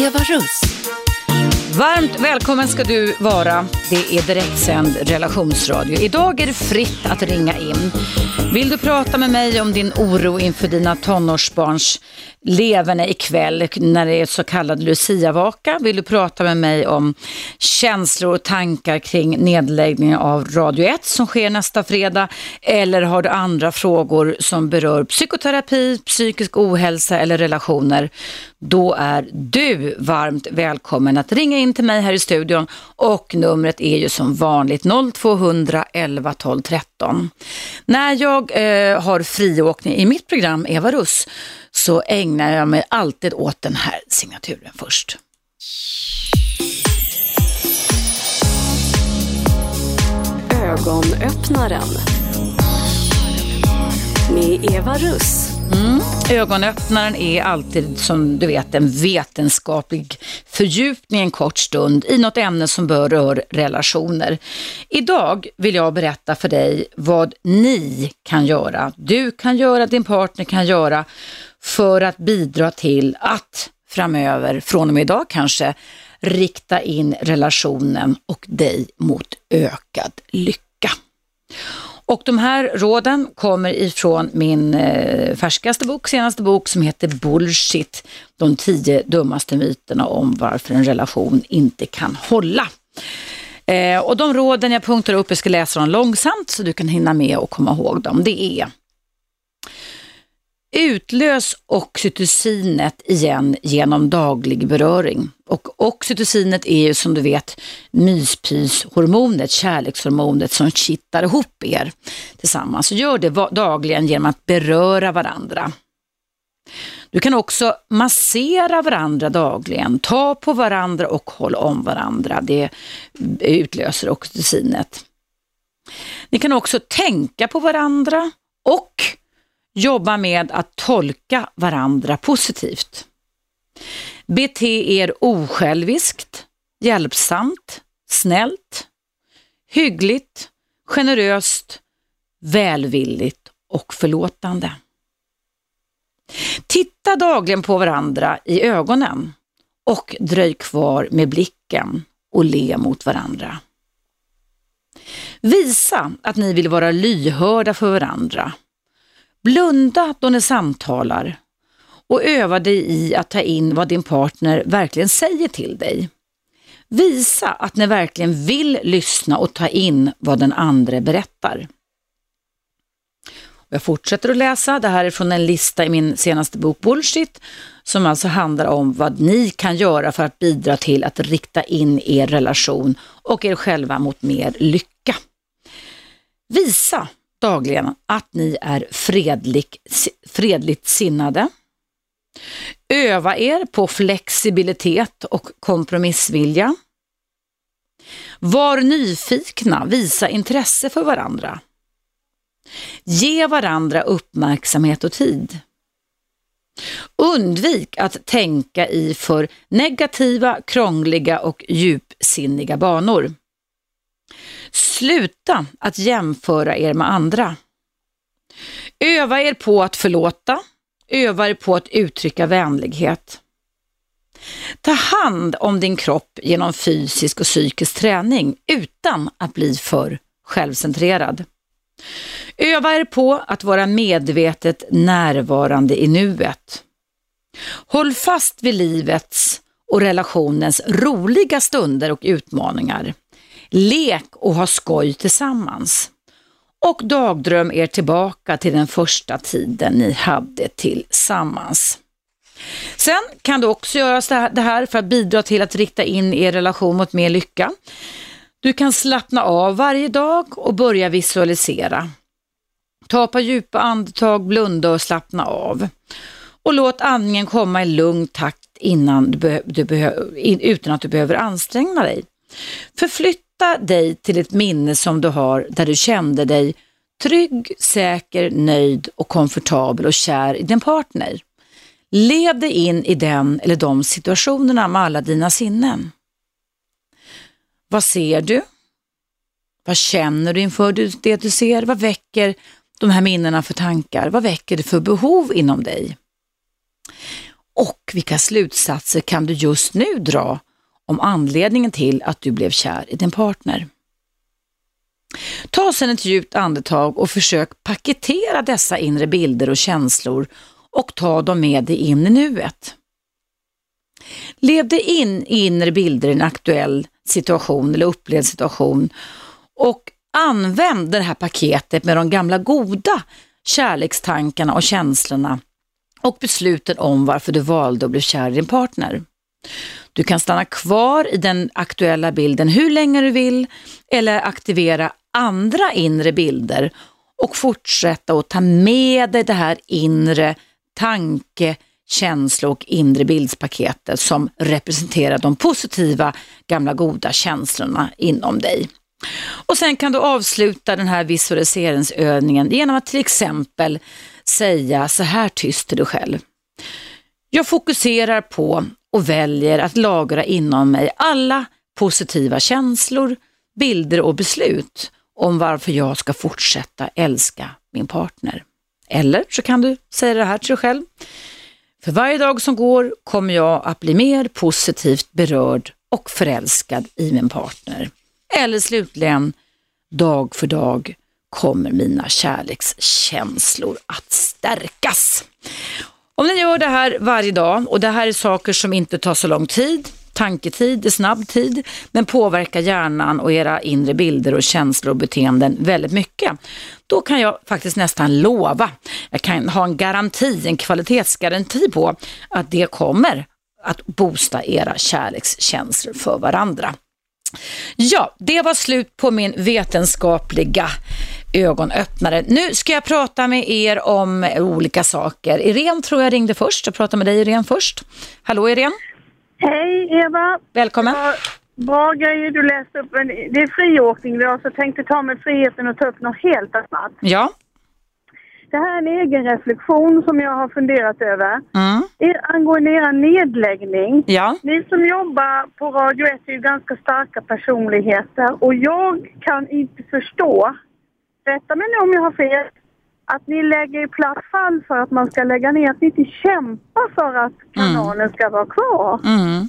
Eva Russ. Varmt välkommen ska du vara. Det är direktsänd relationsradio. Idag är det fritt att ringa in. Vill du prata med mig om din oro inför dina tonårsbarns leverne ikväll när det är så kallad Lucia-vaka? Vill du prata med mig om känslor och tankar kring nedläggningen av Radio 1 som sker nästa fredag? Eller har du andra frågor som berör psykoterapi, psykisk ohälsa eller relationer? Då är du varmt välkommen att ringa in till mig här i studion och numret är ju som vanligt 0200 11 12 13. När jag eh, har friåkning i mitt program Eva Russ så ägnar jag mig alltid åt den här signaturen först. Ögonöppnaren. Med Eva Russ. Mm. Ögonöppnaren är alltid som du vet en vetenskaplig fördjupning en kort stund i något ämne som berör relationer. Idag vill jag berätta för dig vad ni kan göra, du kan göra, din partner kan göra för att bidra till att framöver, från och med idag kanske, rikta in relationen och dig mot ökad lycka. Och de här råden kommer ifrån min eh, färskaste bok, senaste bok som heter Bullshit, de tio dummaste myterna om varför en relation inte kan hålla. Eh, och de råden jag punktar upp, jag ska läsa dem långsamt så du kan hinna med och komma ihåg dem. Det är Utlös oxytocinet igen genom daglig beröring. Och oxytocinet är ju som du vet myspyshormonet, kärlekshormonet som kittar ihop er tillsammans. Så gör det dagligen genom att beröra varandra. Du kan också massera varandra dagligen, ta på varandra och håll om varandra. Det utlöser oxytocinet. Ni kan också tänka på varandra och Jobba med att tolka varandra positivt. Bete er osjälviskt, hjälpsamt, snällt, hyggligt, generöst, välvilligt och förlåtande. Titta dagligen på varandra i ögonen och dröj kvar med blicken och le mot varandra. Visa att ni vill vara lyhörda för varandra Blunda då ni samtalar och öva dig i att ta in vad din partner verkligen säger till dig. Visa att ni verkligen vill lyssna och ta in vad den andra berättar. Jag fortsätter att läsa. Det här är från en lista i min senaste bok Bullshit som alltså handlar om vad ni kan göra för att bidra till att rikta in er relation och er själva mot mer lycka. Visa dagligen att ni är fredlig, fredligt sinnade. Öva er på flexibilitet och kompromissvilja. Var nyfikna, visa intresse för varandra. Ge varandra uppmärksamhet och tid. Undvik att tänka i för negativa, krångliga och djupsinniga banor. Sluta att jämföra er med andra. Öva er på att förlåta. Öva er på att uttrycka vänlighet. Ta hand om din kropp genom fysisk och psykisk träning utan att bli för självcentrerad. Öva er på att vara medvetet närvarande i nuet. Håll fast vid livets och relationens roliga stunder och utmaningar. Lek och ha skoj tillsammans. Och dagdröm er tillbaka till den första tiden ni hade tillsammans. Sen kan du också göra det här för att bidra till att rikta in er relation mot mer lycka. Du kan slappna av varje dag och börja visualisera. Ta på djupa andetag, blunda och slappna av. Och låt andningen komma i lugn takt innan du, du utan att du behöver anstränga dig. Förflytta Flytta dig till ett minne som du har där du kände dig trygg, säker, nöjd och komfortabel och kär i din partner. Lev dig in i den eller de situationerna med alla dina sinnen. Vad ser du? Vad känner du inför det du ser? Vad väcker de här minnena för tankar? Vad väcker det för behov inom dig? Och vilka slutsatser kan du just nu dra om anledningen till att du blev kär i din partner? Ta sedan ett djupt andetag och försök paketera dessa inre bilder och känslor och ta dem med dig in i nuet. Lev dig in i inre bilder i en aktuell situation eller upplevd situation och använd det här paketet med de gamla goda kärlekstankarna och känslorna och besluten om varför du valde att bli kär i din partner. Du kan stanna kvar i den aktuella bilden hur länge du vill eller aktivera andra inre bilder och fortsätta att ta med dig det här inre tanke, känsla och inre bildspaketet som representerar de positiva gamla goda känslorna inom dig. Och sen kan du avsluta den här visualiseringsövningen genom att till exempel säga så här tyst till dig själv. Jag fokuserar på och väljer att lagra inom mig alla positiva känslor, bilder och beslut om varför jag ska fortsätta älska min partner. Eller så kan du säga det här till dig själv. För varje dag som går kommer jag att bli mer positivt berörd och förälskad i min partner. Eller slutligen, dag för dag kommer mina kärlekskänslor att stärkas. Om ni gör det här varje dag och det här är saker som inte tar så lång tid, tanketid, är snabb tid, men påverkar hjärnan och era inre bilder och känslor och beteenden väldigt mycket. Då kan jag faktiskt nästan lova, jag kan ha en garanti, en kvalitetsgaranti på att det kommer att boosta era kärlekskänslor för varandra. Ja, det var slut på min vetenskapliga ögonöppnare. Nu ska jag prata med er om olika saker. Irene tror jag ringde först. Jag pratar med dig Irene först. Hallå Irene. Hej Eva. Välkommen. Bra grejer du läste upp. Det är friåkning idag så jag tänkte ta mig friheten och ta upp något helt annat. Ja. Det här är en egen reflektion som jag har funderat över. Mm. Er, angående er nedläggning. Ja. Ni som jobbar på Radio 1 är ju ganska starka personligheter och jag kan inte förstå, rätta mig nu om jag har fel, att ni lägger i platt fall för att man ska lägga ner, att ni inte kämpar för att kanalen ska vara kvar. Mm.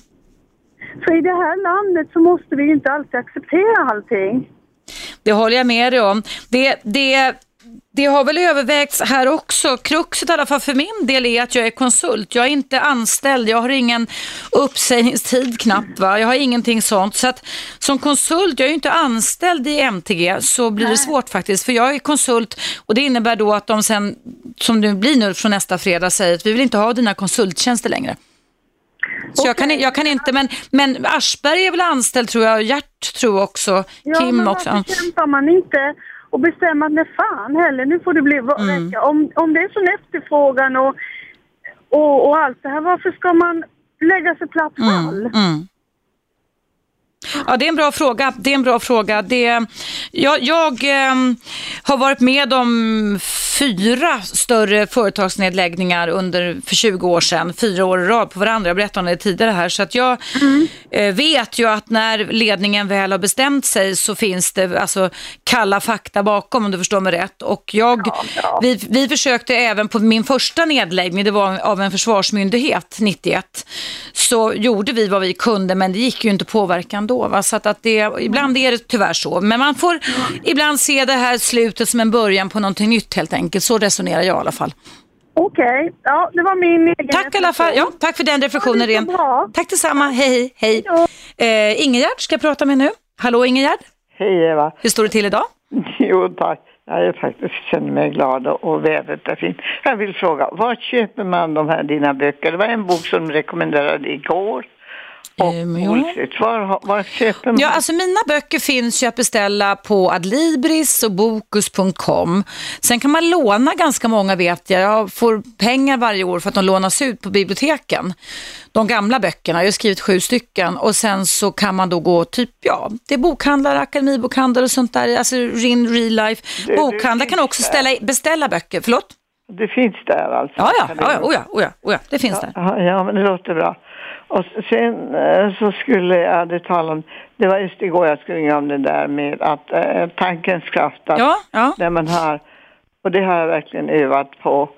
För i det här landet så måste vi inte alltid acceptera allting. Det håller jag med dig om. Det, det det har väl övervägts här också. Kruxet i alla fall för min del är att jag är konsult. Jag är inte anställd, jag har ingen uppsägningstid knappt. Va? Jag har ingenting sånt. Så att som konsult, jag är ju inte anställd i MTG, så blir det svårt faktiskt. För jag är konsult och det innebär då att de sen, som det blir nu från nästa fredag, säger att vi vill inte ha dina konsulttjänster längre. Så okay. jag, kan, jag kan inte, men, men Aschberg är väl anställd tror jag, Gert tror också, ja, Kim men också. varför kämpar man inte och bestämma att nej fan heller, nu får det bli mm. räcka. Om, om det är sån efterfrågan och, och, och allt det här, varför ska man lägga sig platt fall? Mm. Mm. Ja, det är en bra fråga. Det är en bra fråga. Det, jag, jag eh, har varit med om fyra större företagsnedläggningar under, för 20 år sedan, fyra år i rad på varandra. Jag berättade om det tidigare här. Så att jag mm. eh, vet ju att när ledningen väl har bestämt sig så finns det alltså, kalla fakta bakom om du förstår mig rätt. Och jag, ja, ja. Vi, vi försökte även på min första nedläggning, det var av en försvarsmyndighet 91, så gjorde vi vad vi kunde men det gick ju inte att påverka ändå. Va? Så att, att det, ibland är det tyvärr så. Men man får ibland se det här slutet som en början på någonting nytt helt enkelt. Så resonerar jag i alla fall. Okej, okay. ja det var min egen Tack i alla fall. Ja, tack för den reflektionen ja. Tack detsamma. Hej, hej. hej. Eh, Ingegärd ska jag prata med nu. Hallå Ingegärd. Hej Eva. Hur står det till idag? Jo tack. Jag är faktiskt känner mig glad och vädret är fint. Jag vill fråga, var köper man de här dina böcker? Det var en bok som rekommenderade igår. Och um, ja. var, var köper man? Ja, alltså mina böcker finns ju att beställa på Adlibris och Bokus.com. Sen kan man låna ganska många vet jag. Jag får pengar varje år för att de lånas ut på biblioteken. De gamla böckerna, jag har skrivit sju stycken och sen så kan man då gå typ, ja, det är bokhandlare, akademibokhandlare och sånt där, alltså in real life. Bokhandlare kan också ställa, beställa böcker, förlåt? Det finns där alltså? Ja, ja, ja, ja, oh ja, oh ja, oh ja, det finns ja, där. Ja, men det låter bra. Och sen eh, så skulle jag, det tala om, det var just igår jag skulle om det där med att eh, tankens kraft, att ja, ja. när man har, och det har jag verkligen övat på,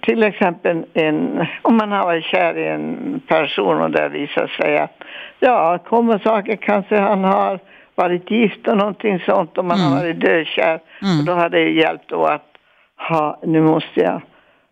till exempel en, om man har varit kär i en person och det visar sig att ja, kommer saker kanske han har varit gift och någonting sånt och man mm. har varit dödkär. Mm. Och då har det hjälpt då att ha, nu måste jag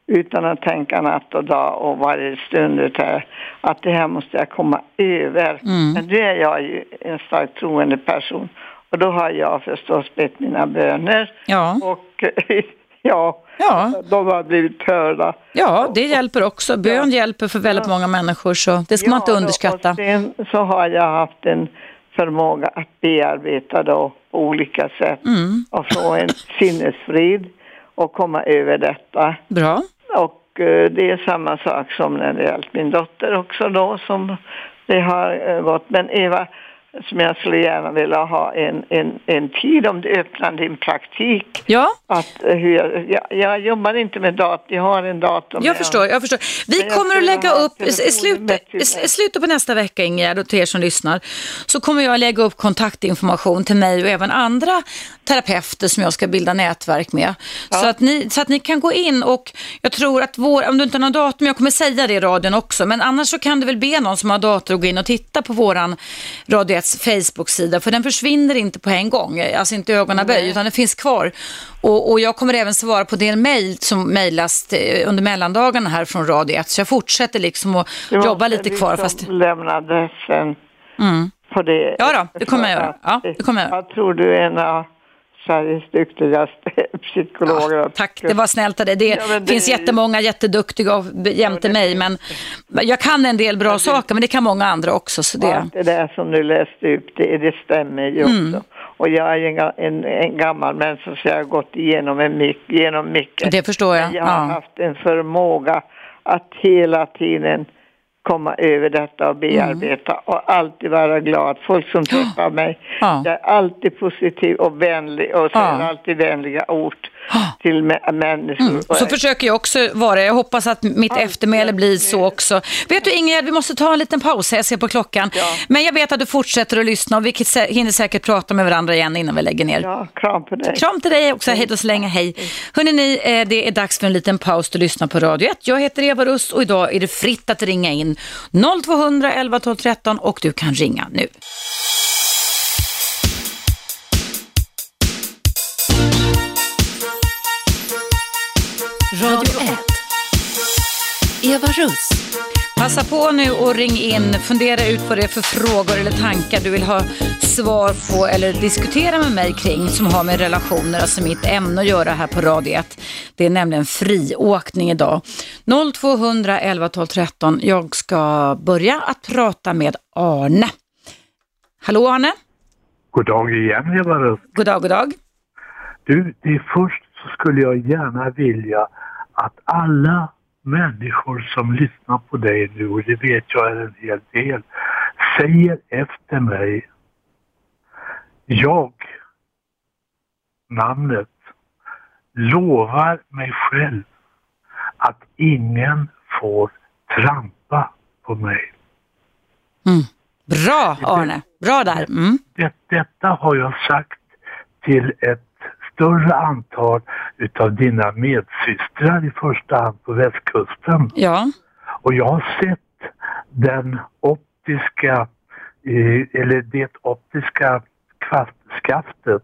utan att tänka natt och dag och varje stund här, att det här måste jag komma över. Mm. Men nu är jag ju en starkt troende person och då har jag förstås bett mina böner. Ja. Och ja, ja, de har blivit hörda. Ja, det hjälper också. Bön ja. hjälper för väldigt många människor så det ska ja, man inte underskatta. Och sen så har jag haft en förmåga att bearbeta då på olika sätt mm. och få en sinnesfrid och komma över detta. Bra. Och eh, det är samma sak som när det gällt min dotter också då som det har eh, gått. Men Eva, som jag skulle gärna vilja ha en, en, en tid om du öppnar din praktik. Ja. Att, eh, hur jag, jag, jag jobbar inte med dator, jag har en dator. Jag förstår, jag förstår. Vi kommer att lägga upp, i slutet, slutet på nästa vecka Ingegärd och till er som lyssnar, så kommer jag lägga upp kontaktinformation till mig och även andra terapeuter som jag ska bilda nätverk med. Ja. Så, att ni, så att ni kan gå in och jag tror att vår, om du inte har någon datum, jag kommer säga det i radion också, men annars så kan du väl be någon som har dator att gå in och titta på våran Radio Facebook-sida, för den försvinner inte på en gång, alltså inte ögonen böj, utan den finns kvar. Och, och, jag kommer även svara på din mejl som mejlas eh, under mellandagarna här från Radio 1, så jag fortsätter liksom att jobba lite kvar. Fast... lämnade sen mm. på det. Ja då, det kommer jag göra. Ja, det kommer jag. jag tror du är en av Sveriges duktigaste psykologer. Ja, tack, det var snällt av dig. Det, ja, det finns jättemånga jätteduktiga jämte ja, mig, men jag kan en del bra det, saker, men det kan många andra också. Så det... Ja, det där som du läste upp, det, det stämmer ju mm. också. Och jag är en, en, en gammal människa så jag har gått igenom, en, genom mycket. Det förstår jag. Jag har haft en förmåga att hela tiden komma över detta och bearbeta mm. och alltid vara glad. Folk som träffar mig, ja. jag är alltid positiv och vänlig och säger ja. alltid vänliga ord till människor. Mm. Så försöker jag också vara. Jag hoppas att mitt eftermäle blir så också. Vet du Ingrid, vi måste ta en liten paus jag ser på klockan. Ja. Men jag vet att du fortsätter att lyssna och vi hinner säkert prata med varandra igen innan vi lägger ner. Ja, kram på dig. Kram till dig också, hej då så länge, hej. Hörrni, ni, eh, det är dags för en liten paus att lyssna på Radio 1. Jag heter Eva Russ och idag är det fritt att ringa in 0200 11 12 13 och du kan ringa nu. Radio 1. Eva Russ. Passa på nu och ring in. Fundera ut vad det är för frågor eller tankar du vill ha svar på eller diskutera med mig kring som har med relationer, alltså mitt ämne att göra här på Radio 1. Det är nämligen friåkning idag. 0200 11 12 13. Jag ska börja att prata med Arne. Hallå Arne? God dag igen Eva Russ. God dag, god dag. Du, det är först så skulle jag gärna vilja att alla människor som lyssnar på dig nu, och det vet jag är en hel del, säger efter mig. Jag, namnet, lovar mig själv att ingen får trampa på mig. Mm. Bra Arne, bra där. Mm. Det, detta har jag sagt till ett större antal utav dina medsystrar i första hand på västkusten. Ja. Och jag har sett den optiska, eh, eller det optiska kvastskaftet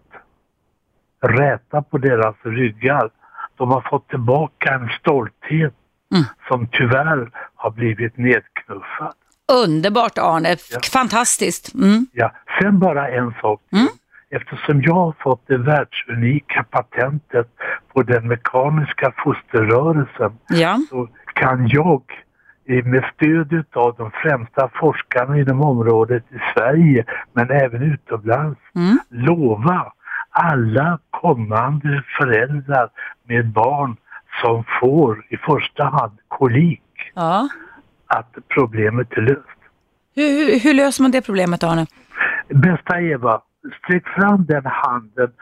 räta på deras ryggar. De har fått tillbaka en stolthet mm. som tyvärr har blivit nedknuffad. Underbart Arne, ja. fantastiskt. Mm. Ja. Sen bara en sak. Mm. Eftersom jag har fått det världsunika patentet på den mekaniska fosterrörelsen ja. så kan jag med stöd av de främsta forskarna inom området i Sverige men även utomlands mm. lova alla kommande föräldrar med barn som får i första hand kolik ja. att problemet är löst. Hur, hur, hur löser man det problemet Arne? Bästa Eva, sträck fram den handen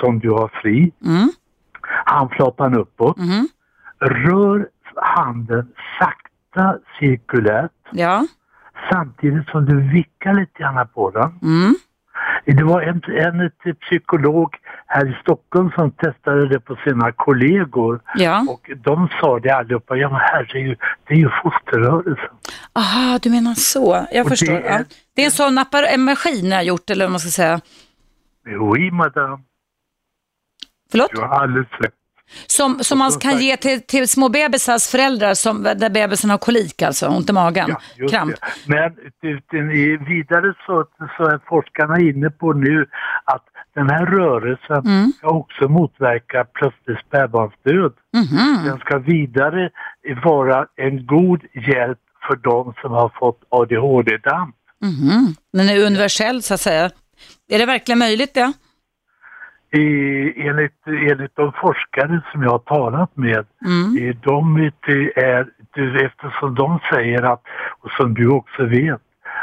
som du har fri. Mm. Handflatan uppåt. Mm. Rör handen sakta cirkulärt. Ja. Samtidigt som du vickar lite grann på den. Mm. Det var en, en psykolog här i Stockholm som testade det på sina kollegor. Ja. Och de sa det allihopa, ja men herregud, det är ju fosterrörelsen. Aha, du menar så. Jag Och förstår. det är- ja. Det är en sån appar- en maskin jag har gjort, eller vad man ska säga. Oui madame, Förlåt? du har alldeles rätt. Som, som man kan ge till, till små bebisars föräldrar som, där bebisen har kolik, alltså ont i magen, Ja, kramp. det. Men i- vidare så, så är forskarna inne på nu att den här rörelsen Mm. ska också motverka plötslig spädbarnsdöd. Mhm. Den ska vidare vara en god hjälp för de som har fått ADHD-damp. Mhm. Den är universell så att säga. Är det verkligen möjligt det? I, enligt, enligt de forskare som jag har talat med, Mm. de är, eftersom de säger att, och som du också vet,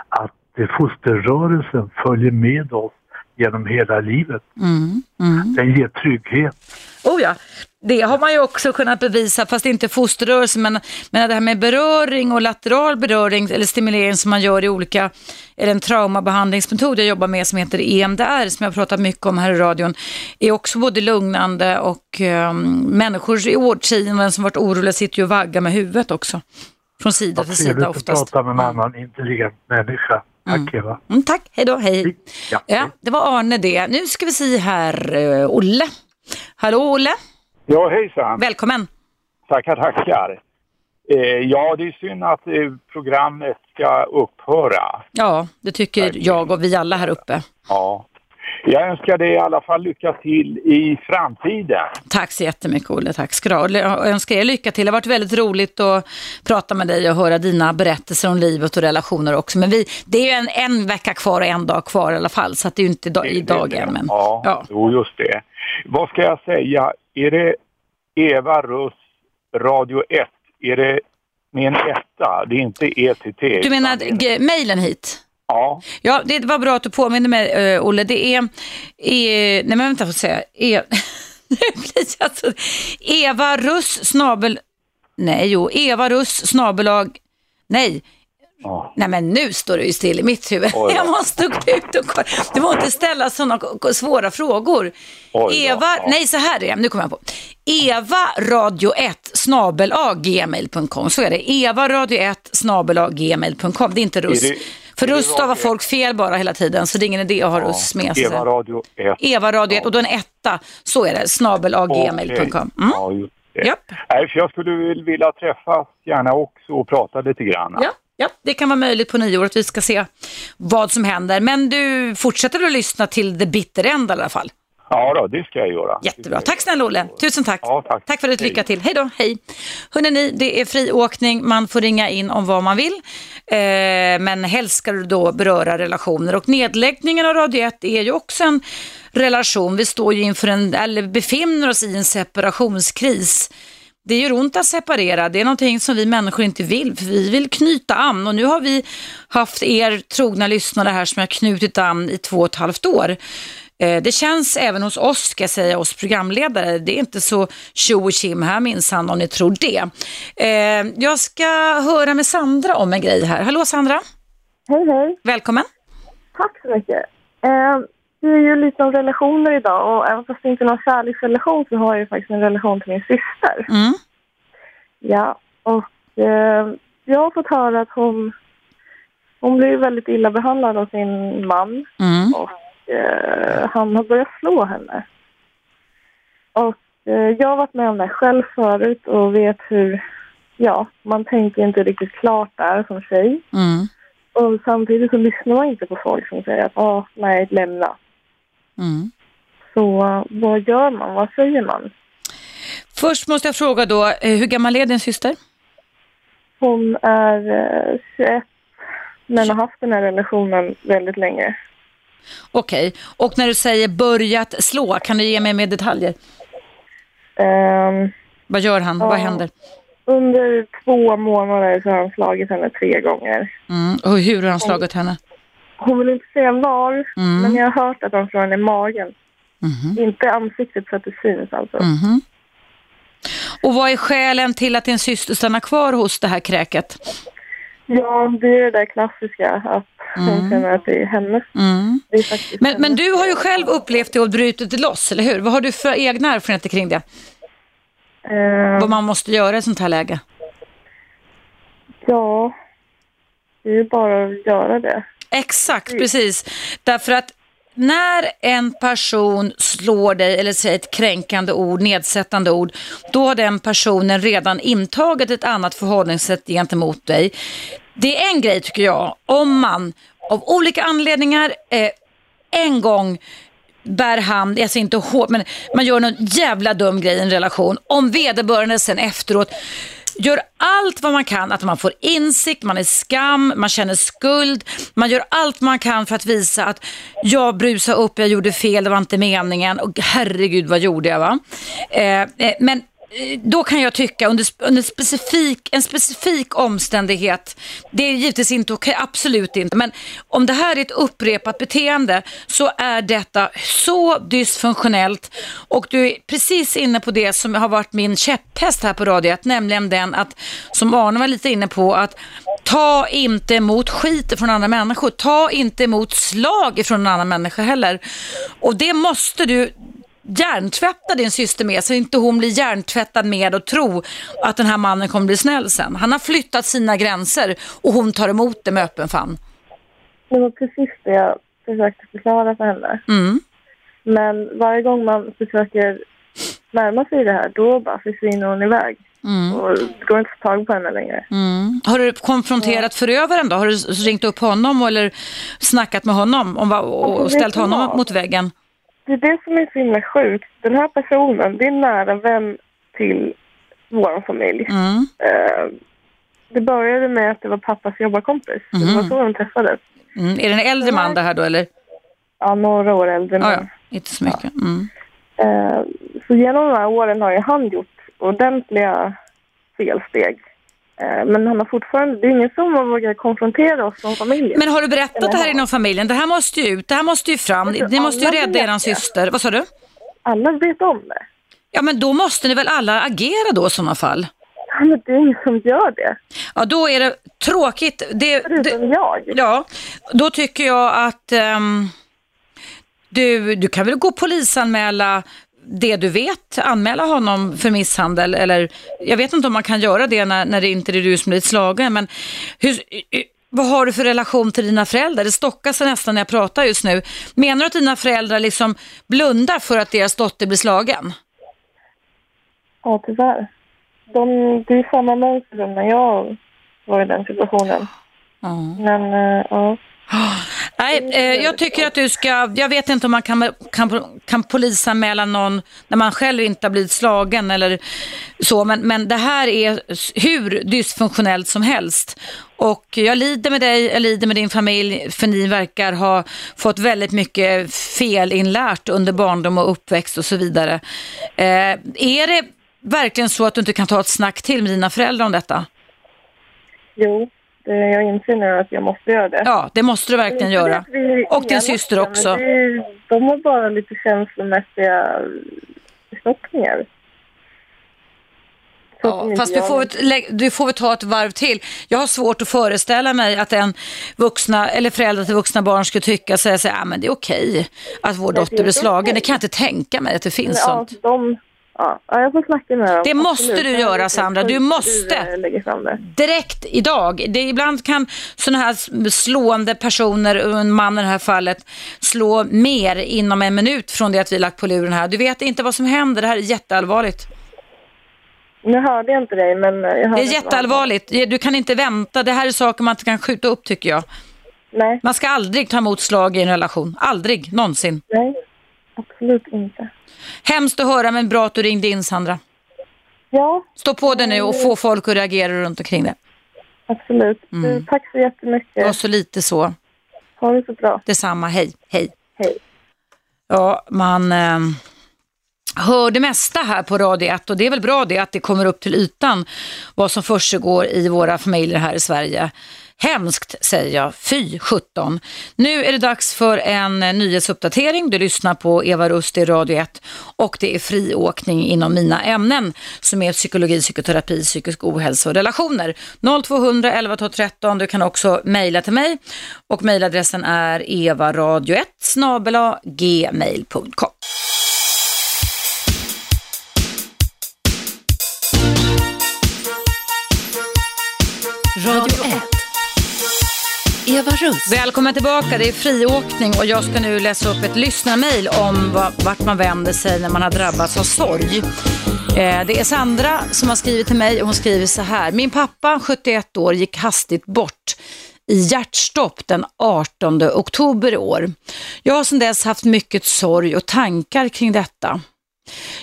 att fosterrörelsen följer med oss genom hela livet. Mm. Mm. Den ger trygghet. Oh ja, det har man ju också kunnat bevisa, fast inte fosterrörelse, men, men det här med beröring och lateral beröring eller stimulering som man gör i olika, eller en traumabehandlingsmetod jag jobbar med som heter EMDR, som jag pratat mycket om här i radion, är också både lugnande och um, människor i vårdtiden som varit oroliga sitter ju och vaggar med huvudet också. Från sida till sida att oftast. prata med en annan intelligent människa. Tack Eva. Mm, tack, hej då, hej. Ja. Ja, det var Arne det. Nu ska vi se här, eh, Olle. Hallå Olle, Ja, hejsan. välkommen. Tackar, tackar. Eh, ja, det är synd att eh, programmet ska upphöra. Ja, det tycker jag och vi alla här uppe. Ja. Jag önskar dig i alla fall lycka till i framtiden. Tack så jättemycket Olle, tack ska du ha. Jag önskar er lycka till. Det har varit väldigt roligt att prata med dig och höra dina berättelser om livet och relationer också. Men vi, det är ju en, en vecka kvar och en dag kvar i alla fall, så att det är ju inte dag, idag än. Men, Ja, ja. Jo, just det. Vad ska jag säga? Är det Eva Russ, Radio 1? Är det med en etta? Det är inte ETT. Du menar mejlen hit? Ja, Ja, det var bra att du påminner mig, eh, Olle. Det är, är nej men vänta, får säga. E, nu blir jag så, Eva Russ snabel, nej jo, Eva Russ snabelag, nej, ja. nej men nu står det ju still i mitt huvud. Jag måste gå ut och kolla. Du får inte ställa sådana svåra frågor. Eva, ja. nej så här är det, nu kommer jag på. Eva radio 1 snabel gmail.com, så är det. Eva radio 1 snabel gmail.com, det är inte russ. Är det- För russ stavar folk fel bara hela tiden, så det är ingen idé att ha russ med sig. Eva Radio 1. Eva radio 1 och då en etta, så är det, snabel gmail.com. Mm. Ja, just det. Japp. Nej, för jag skulle vilja träffas gärna också och prata lite grann. Ja, ja, det kan vara möjligt på nyår att vi ska se vad som händer. Men du fortsätter att lyssna till The Bitter End i alla fall. Ja då, det ska jag göra. Jättebra. Tack snälla Olle. Tusen tack. Ja, tack. för ditt lycka till. Hej då. Hej. Hörrni, det är friåkning. Man får ringa in om vad man vill. Eh, men helst ska det då beröra relationer. Och nedläggningen av Radio 1 är ju också en relation. Vi står ju inför en, eller befinner oss i en separationskris. Det gör ont att separera. Det är någonting som vi människor inte vill. För vi vill knyta an. Och nu har vi haft er trogna lyssnare här som har knutit an i två och ett halvt år. Eh, Det känns även hos oss, ska jag säga, oss programledare. Det är inte så tjo och tjim här minsann om ni tror det. Eh, Jag ska höra med Sandra om en grej här. Hallå Sandra, Hej, hej. välkommen. Tack så mycket. Eh, det är ju lite om relationer idag och även fast det inte är någon kärleksrelation så har jag ju faktiskt en relation till min syster. Mm. Ja, och eh, jag har fått höra att hon, hon blir väldigt illa behandlad av sin man Mm. och eh, han har börjat slå henne. Och eh, jag har varit med om det själv förut och vet hur, ja, man tänker inte riktigt klart där som tjej. Mm. Och samtidigt så lyssnar man inte på folk som säger att ah, nej, lämna. Mm. Så eh, vad gör man? Vad säger man? Först måste jag fråga då, eh, hur gammal är din syster? Hon är eh, 21 men har haft den här relationen väldigt länge. Okej, och när du säger börjat slå, kan du ge mig mer detaljer? Ehm, Vad gör han? Ja. Vad händer? under två månader så har han slagit henne tre gånger. Mm. Och hur har han slagit henne? Hon vill inte säga var, Mm. men jag har hört att han slår henne i magen. Mhm. Inte ansiktet så att det syns alltså. Mhm. Och vad är skälen till att din syster stannar kvar hos det här kräket? Ja, det är det där klassiska att Hon Mm. känner att det är hennes. Mm. Det är Men, men du har ju själv upplevt det och brutit det loss, eller hur? Vad har du för egna erfarenheter kring det? Eh, Vad man måste göra i sånt här läge? ja, det är ju bara att göra det. Exakt, precis. Därför att när en person slår dig eller säger ett kränkande ord, nedsättande ord, då har den personen redan intagit ett annat förhållningssätt gentemot dig. Det är en grej tycker jag, om man av olika anledningar eh, en gång bär hand, alltså inte hårt, men man gör någon jävla dum grej i en relation. Om vederbörande sen efteråt gör allt vad man kan, att man får insikt, man är skam, man känner skuld. Man gör allt man kan för att visa att jag brusade upp, jag gjorde fel, det var inte meningen och herregud vad gjorde jag va? Eh, eh, men Eh, då kan jag tycka under, under specifik, en specifik omständighet, det är givetvis inte okej, absolut inte, men om det här är ett upprepat beteende så är detta så dysfunktionellt. Och du är precis inne på det som har varit min käpphäst här på Radio nämligen den att, som Arne var lite inne på, att ta inte emot skit från andra människor, ta inte emot slag från en annan människa heller. Och det måste du hjärntvätta din syster med så inte hon blir hjärntvättad med och tro att den här mannen kommer bli snäll sen. Han har flyttat sina gränser och hon tar emot det med öppen famn. Det var precis det jag försökte förklara för henne. Mm. Men varje gång man försöker närma sig det här, då bara försvinner hon iväg. Mm. Och det går inte att få tag på henne längre. Mm. Har du konfronterat förövaren då? Har du ringt upp honom eller snackat med honom om, vad- och Alltså, ställt honom mot väggen? Det är det som är så himla sjukt. Den här personen, det är en nära vän till vår familj. Mm. Eh, det började med att det var pappas jobbarkompis. Det var så de träffades. Mm. Är det en äldre man det här då eller? Ja, några år äldre. Men, ja. Inte så mycket. Mm. Eh, så genom de här åren har ju han gjort ordentliga felsteg. Eh, men han har fortfarande, det är ingen som har vågat konfrontera oss som familj. Men har du berättat det här inom familjen? Det här måste ju ut, det här måste ju fram. Ni måste ju rädda det. syster. Vad sa du? Alla vet om det. Ja, men då måste ni väl alla agera då i sådana fall? Ja, men det är ingen som gör det. Ja, då är det tråkigt. Det, det, Förutom jag. ja, då tycker jag att ehm, du, du kan väl gå och polisanmäla det du vet, anmäla honom för misshandel eller jag vet inte om man kan göra det när, när det inte är du som blivit slagen men hur, vad har du för relation till dina föräldrar? Det stockar sig nästan när jag pratar just nu. Menar du att dina föräldrar liksom blundar för att deras dotter blir slagen? Ja, tyvärr. De, det är samma mönster när jag var i den situationen. Ja. Men, eh, ja. Nej, eh, jag tycker att du ska, jag vet inte om man kan, kan, kan polisanmäla någon när man själv inte har blivit slagen eller så, men, men det här är hur dysfunktionellt som helst. Och jag lider med dig, jag lider med din familj, för ni verkar ha fått väldigt mycket felinlärt under barndom och uppväxt och så vidare. Eh, är det verkligen så att du inte kan ta ett snack till med dina föräldrar om detta? Jo, jag inser nu att jag måste göra det. Ja, det måste du verkligen göra. att Och din syster men också. det De har bara lite känslomässiga att de Ja, fast du får, lä- du får väl ta ett varv till. Jag har svårt att föreställa mig att en vuxna eller föräldrar till vuxna barn skulle tycka här, "Ja, men det är okej att vår dotter blir slagen. Det kan jag inte tänka mig att det finns Ja, sånt. de, ja, ja, jag får snacka med dem. Det måste Absolut. du göra, Sandra. Du måste. Direkt idag. Det, ibland kan sådana här slående personer, en man i det här fallet, slå mer inom en minut från det att vi lagt på luren här. Du vet inte vad som händer. Det här är jätteallvarligt. Nu hörde jag inte dig, men jag Det är jätteallvarligt. Du kan inte vänta. Det här är saker man inte kan skjuta upp tycker jag. Nej, Man ska aldrig ta emot slag i en relation. Aldrig, någonsin. nej, absolut inte. Hemskt att höra, men bra att du ringde in Sandra. Ja, Stå på det nu och få folk att reagera runt omkring det. absolut. Mm. Du, tack så jättemycket. Och så lite så. Ha det så bra. Detsamma, hej, hej. Hej. Ja, man eh, hör det mesta här på Radio 1 och det är väl bra det att det kommer upp till ytan vad som försiggår i våra familjer här i Sverige. Hemskt säger jag, fy 17. Nu är det dags för en eh, nyhetsuppdatering. Du lyssnar på Eva Rust i Radio 1 och det är friåkning inom mina ämnen som är psykologi, psykoterapi, psykisk ohälsa och relationer. 0200 11 12 13. Du kan också mejla till mig och mejladressen är evaradio1 gmail.com. Radio 1. Eva Russ. Välkommen tillbaka, det är friåkning och jag ska nu läsa upp ett lyssnarmail om vart man vänder sig när man har drabbats av sorg. Eh, det är Sandra som har skrivit till mig och hon skriver så här. Min pappa, 71 år, gick hastigt bort i hjärtstopp den 18 oktober i år. Jag har sedan dess haft mycket sorg och tankar kring detta.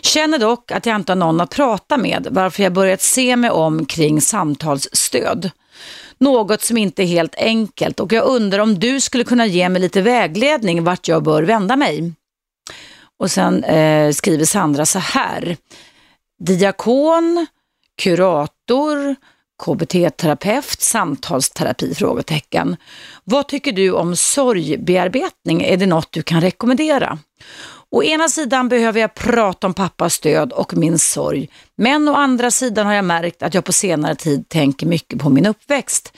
Känner dock att jag inte har någon att prata med varför jag börjat se mig om kring samtalsstöd. Något som inte är helt enkelt och jag undrar om du skulle kunna ge mig lite vägledning vart jag bör vända mig. Och sen eh, skriver Sandra så här. Diakon, kurator, KBT-terapeut, samtalsterapi? Frågetecken. Vad tycker du om sorgbearbetning? Är det något du kan rekommendera? Å ena sidan behöver jag prata om pappas död och min sorg, men å andra sidan har jag märkt att jag på senare tid tänker mycket på min uppväxt.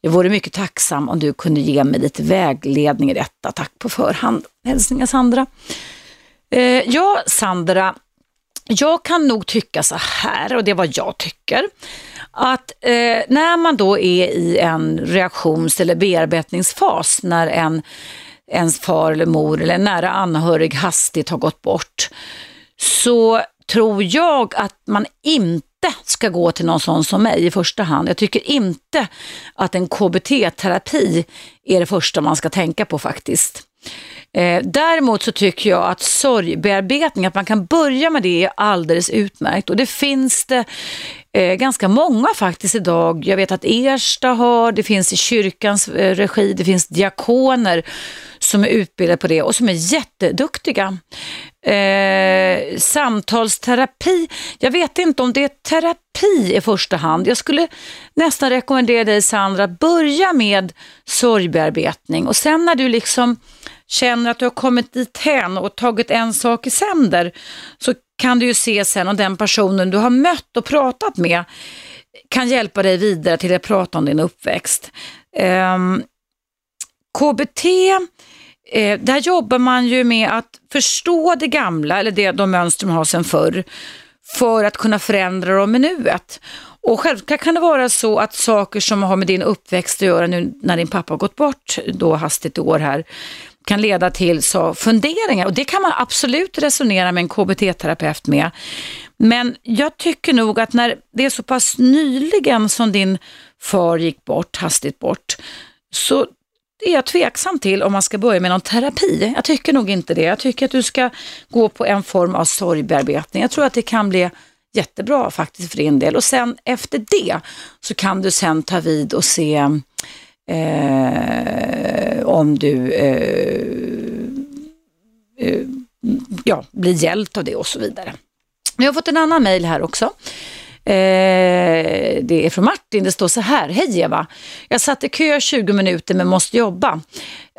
Jag vore mycket tacksam om du kunde ge mig lite vägledning i detta. Tack på förhand. Hälsningar Sandra. Eh, ja, Sandra, jag kan nog tycka så här, och det är vad jag tycker, att eh, när man då är i en reaktions eller bearbetningsfas, när en ens far eller mor eller en nära anhörig hastigt har gått bort, så tror jag att man inte ska gå till någon sån som mig i första hand. Jag tycker inte att en KBT-terapi är det första man ska tänka på faktiskt. Eh, däremot så tycker jag att sorgbearbetning, att man kan börja med det är alldeles utmärkt och det finns det eh, ganska många faktiskt idag. Jag vet att Ersta har, det finns i kyrkans eh, regi, det finns diakoner som är utbildade på det och som är jätteduktiga. Eh, samtalsterapi, jag vet inte om det är terapi i första hand. Jag skulle nästan rekommendera dig Sandra, att börja med sorgbearbetning och sen när du liksom känner att du har kommit dit hän och tagit en sak i sänder så kan du ju se sen om den personen du har mött och pratat med kan hjälpa dig vidare till att prata om din uppväxt. Eh, KBT, eh, där jobbar man ju med att förstå det gamla eller det, de mönster man har sedan förr för att kunna förändra dem i nuet. Och självklart kan det vara så att saker som har med din uppväxt att göra nu när din pappa har gått bort då hastigt år här kan leda till så funderingar och det kan man absolut resonera med en KBT-terapeut med. Men jag tycker nog att när det är så pass nyligen som din far gick bort, hastigt bort, så är jag tveksam till om man ska börja med någon terapi. Jag tycker nog inte det. Jag tycker att du ska gå på en form av sorgbearbetning. Jag tror att det kan bli jättebra faktiskt för din del. Och sen efter det så kan du sen ta vid och se eh, om du eh, eh, ja, blir hjälpt av det och så vidare. Jag har fått en annan mail här också. Eh, det är från Martin, det står så här. Hej Eva, jag satt i kö 20 minuter men måste jobba.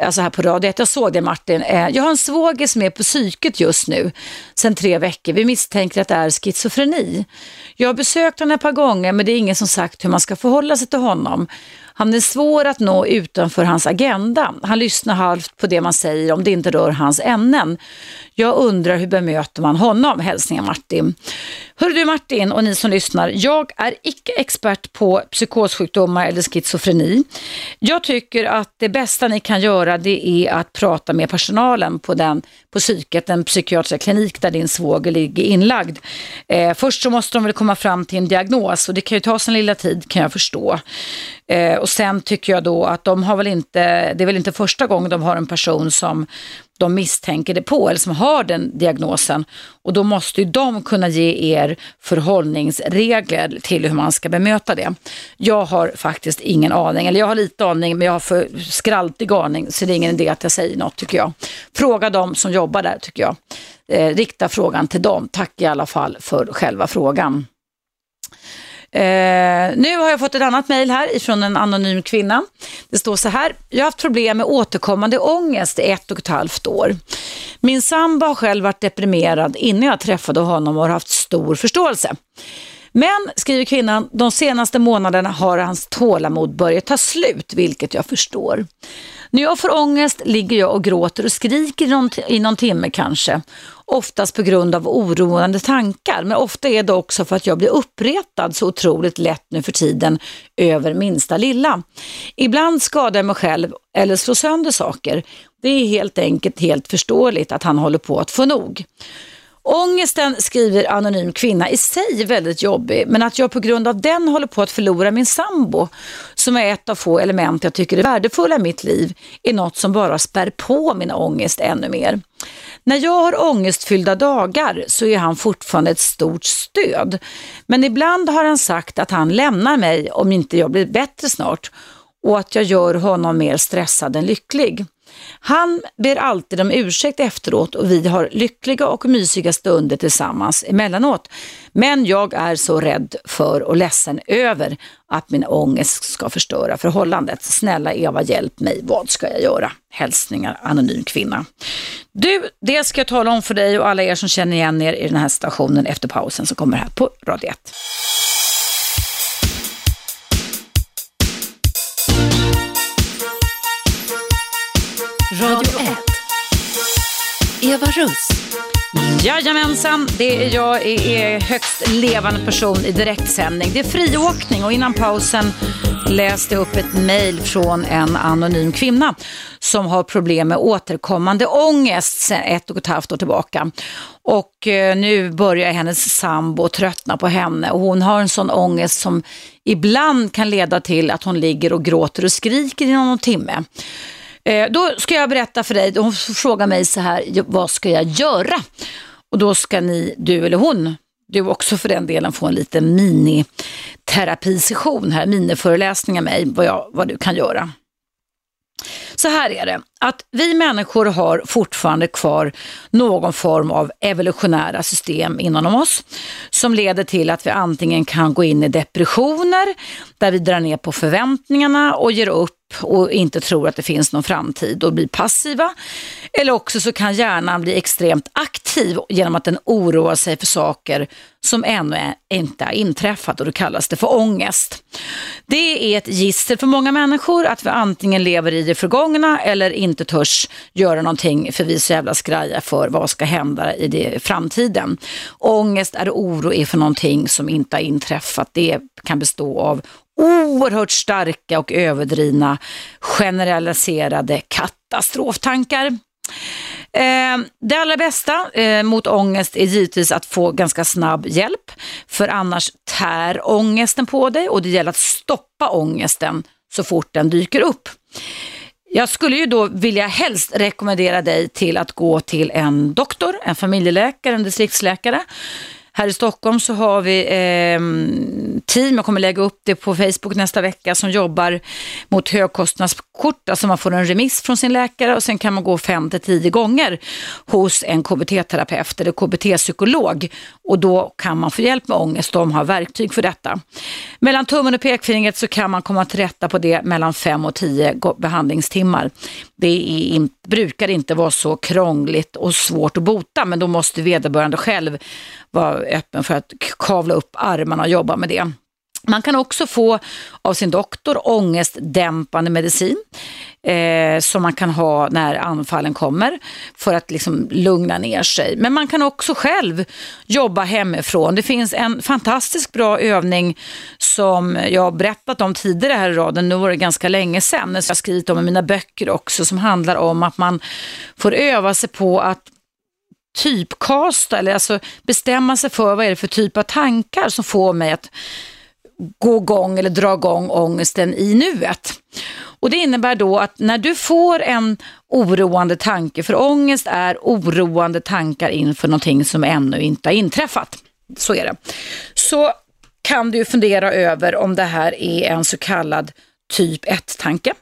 Alltså här på radio jag såg det Martin. Eh, jag har en svåger som är på psyket just nu, sedan tre veckor. Vi misstänker att det är schizofreni. Jag har besökt honom ett par gånger men det är ingen som sagt hur man ska förhålla sig till honom. Han är svår att nå utanför hans agenda. Han lyssnar halvt på det man säger om det inte rör hans ämnen. Jag undrar hur bemöter man honom? Hälsningar Martin. Hör du Martin och ni som lyssnar, jag är icke expert på psykossjukdomar eller schizofreni. Jag tycker att det bästa ni kan göra det är att prata med personalen på, den, på psyket, den psykiatriska klinik där din svåger ligger inlagd. Eh, först så måste de väl komma fram till en diagnos och det kan ju ta sin lilla tid kan jag förstå. Eh, och sen tycker jag då att de har väl inte, det är väl inte första gången de har en person som de misstänker det på eller som har den diagnosen. Och då måste ju de kunna ge er förhållningsregler till hur man ska bemöta det. Jag har faktiskt ingen aning, eller jag har lite aning men jag har för skraltig aning så det är ingen idé att jag säger något tycker jag. Fråga de som jobbar där tycker jag. Eh, rikta frågan till dem. Tack i alla fall för själva frågan. Eh, nu har jag fått ett annat mejl här ifrån en anonym kvinna. Det står så här. Jag har haft problem med återkommande ångest i ett och ett halvt år. Min sambo har själv varit deprimerad innan jag träffade honom och har haft stor förståelse. Men, skriver kvinnan, de senaste månaderna har hans tålamod börjat ta slut, vilket jag förstår. När jag får ångest ligger jag och gråter och skriker i någon, i någon timme kanske. Oftast på grund av oroande tankar, men ofta är det också för att jag blir uppretad så otroligt lätt nu för tiden över minsta lilla. Ibland skadar jag mig själv eller slår sönder saker. Det är helt enkelt helt förståeligt att han håller på att få nog. Ångesten, skriver anonym kvinna, i sig väldigt jobbig, men att jag på grund av den håller på att förlora min sambo, som är ett av få element jag tycker är värdefulla i mitt liv, är något som bara spär på min ångest ännu mer. När jag har ångestfyllda dagar så är han fortfarande ett stort stöd. Men ibland har han sagt att han lämnar mig om inte jag blir bättre snart och att jag gör honom mer stressad än lycklig. Han ber alltid om ursäkt efteråt och vi har lyckliga och mysiga stunder tillsammans emellanåt. Men jag är så rädd för och ledsen över att min ångest ska förstöra förhållandet. Snälla Eva, hjälp mig. Vad ska jag göra? Hälsningar anonym kvinna. Du, det ska jag tala om för dig och alla er som känner igen er i den här situationen efter pausen som kommer här på Radio 1. Eva Russ. Jajamensan, det är jag är högst levande person i direktsändning. Det är friåkning och innan pausen läste jag upp ett mejl från en anonym kvinna som har problem med återkommande ångest sedan ett och ett halvt år tillbaka. Och eh, nu börjar hennes sambo tröttna på henne och hon har en sån ångest som ibland kan leda till att hon ligger och gråter och skriker i någon timme. Eh, då ska jag berätta för dig, hon frågar mig så här, vad ska jag göra? Och då ska ni, du eller hon, du också för den delen, få en liten miniterapisession här, miniföreläsning av mig, vad, jag, vad du kan göra. Så här är det, att vi människor har fortfarande kvar någon form av evolutionära system inom oss som leder till att vi antingen kan gå in i depressioner där vi drar ner på förväntningarna och ger upp och inte tror att det finns någon framtid och blir passiva. Eller också så kan hjärnan bli extremt aktiv genom att den oroar sig för saker som ännu inte har inträffat och då kallas det för ångest. Det är ett gissel för många människor att vi antingen lever i det förgångna eller inte törs göra någonting för vi är så jävla skraja för vad ska hända i det framtiden. Ångest är oro är för någonting som inte har inträffat. Det kan bestå av oerhört starka och överdrivna generaliserade katastroftankar. Eh, det allra bästa eh, mot ångest är givetvis att få ganska snabb hjälp, för annars tär ångesten på dig och det gäller att stoppa ångesten så fort den dyker upp. Jag skulle ju då vilja helst rekommendera dig till att gå till en doktor, en familjeläkare, en distriktsläkare här i Stockholm så har vi eh, team, jag kommer lägga upp det på Facebook nästa vecka, som jobbar mot högkostnadskort. Alltså man får en remiss från sin läkare och sen kan man gå fem till tio gånger hos en KBT-terapeut eller KBT-psykolog och då kan man få hjälp med ångest. De har verktyg för detta. Mellan tummen och pekfingret så kan man komma till rätta på det mellan fem och tio behandlingstimmar. Det är, brukar inte vara så krångligt och svårt att bota, men då måste vederbörande själv vara öppen för att kavla upp armarna och jobba med det. Man kan också få av sin doktor ångestdämpande medicin eh, som man kan ha när anfallen kommer för att liksom lugna ner sig. Men man kan också själv jobba hemifrån. Det finns en fantastiskt bra övning som jag har berättat om tidigare här i raden. Nu var det ganska länge sedan. Jag har skrivit om i mina böcker också som handlar om att man får öva sig på att typkasta eller alltså bestämma sig för vad är det för typ av tankar som får mig att gå igång eller dra igång ångesten i nuet. Och Det innebär då att när du får en oroande tanke, för ångest är oroande tankar inför någonting som ännu inte har inträffat. Så är det. Så kan du fundera över om det här är en så kallad typ 1-tanke.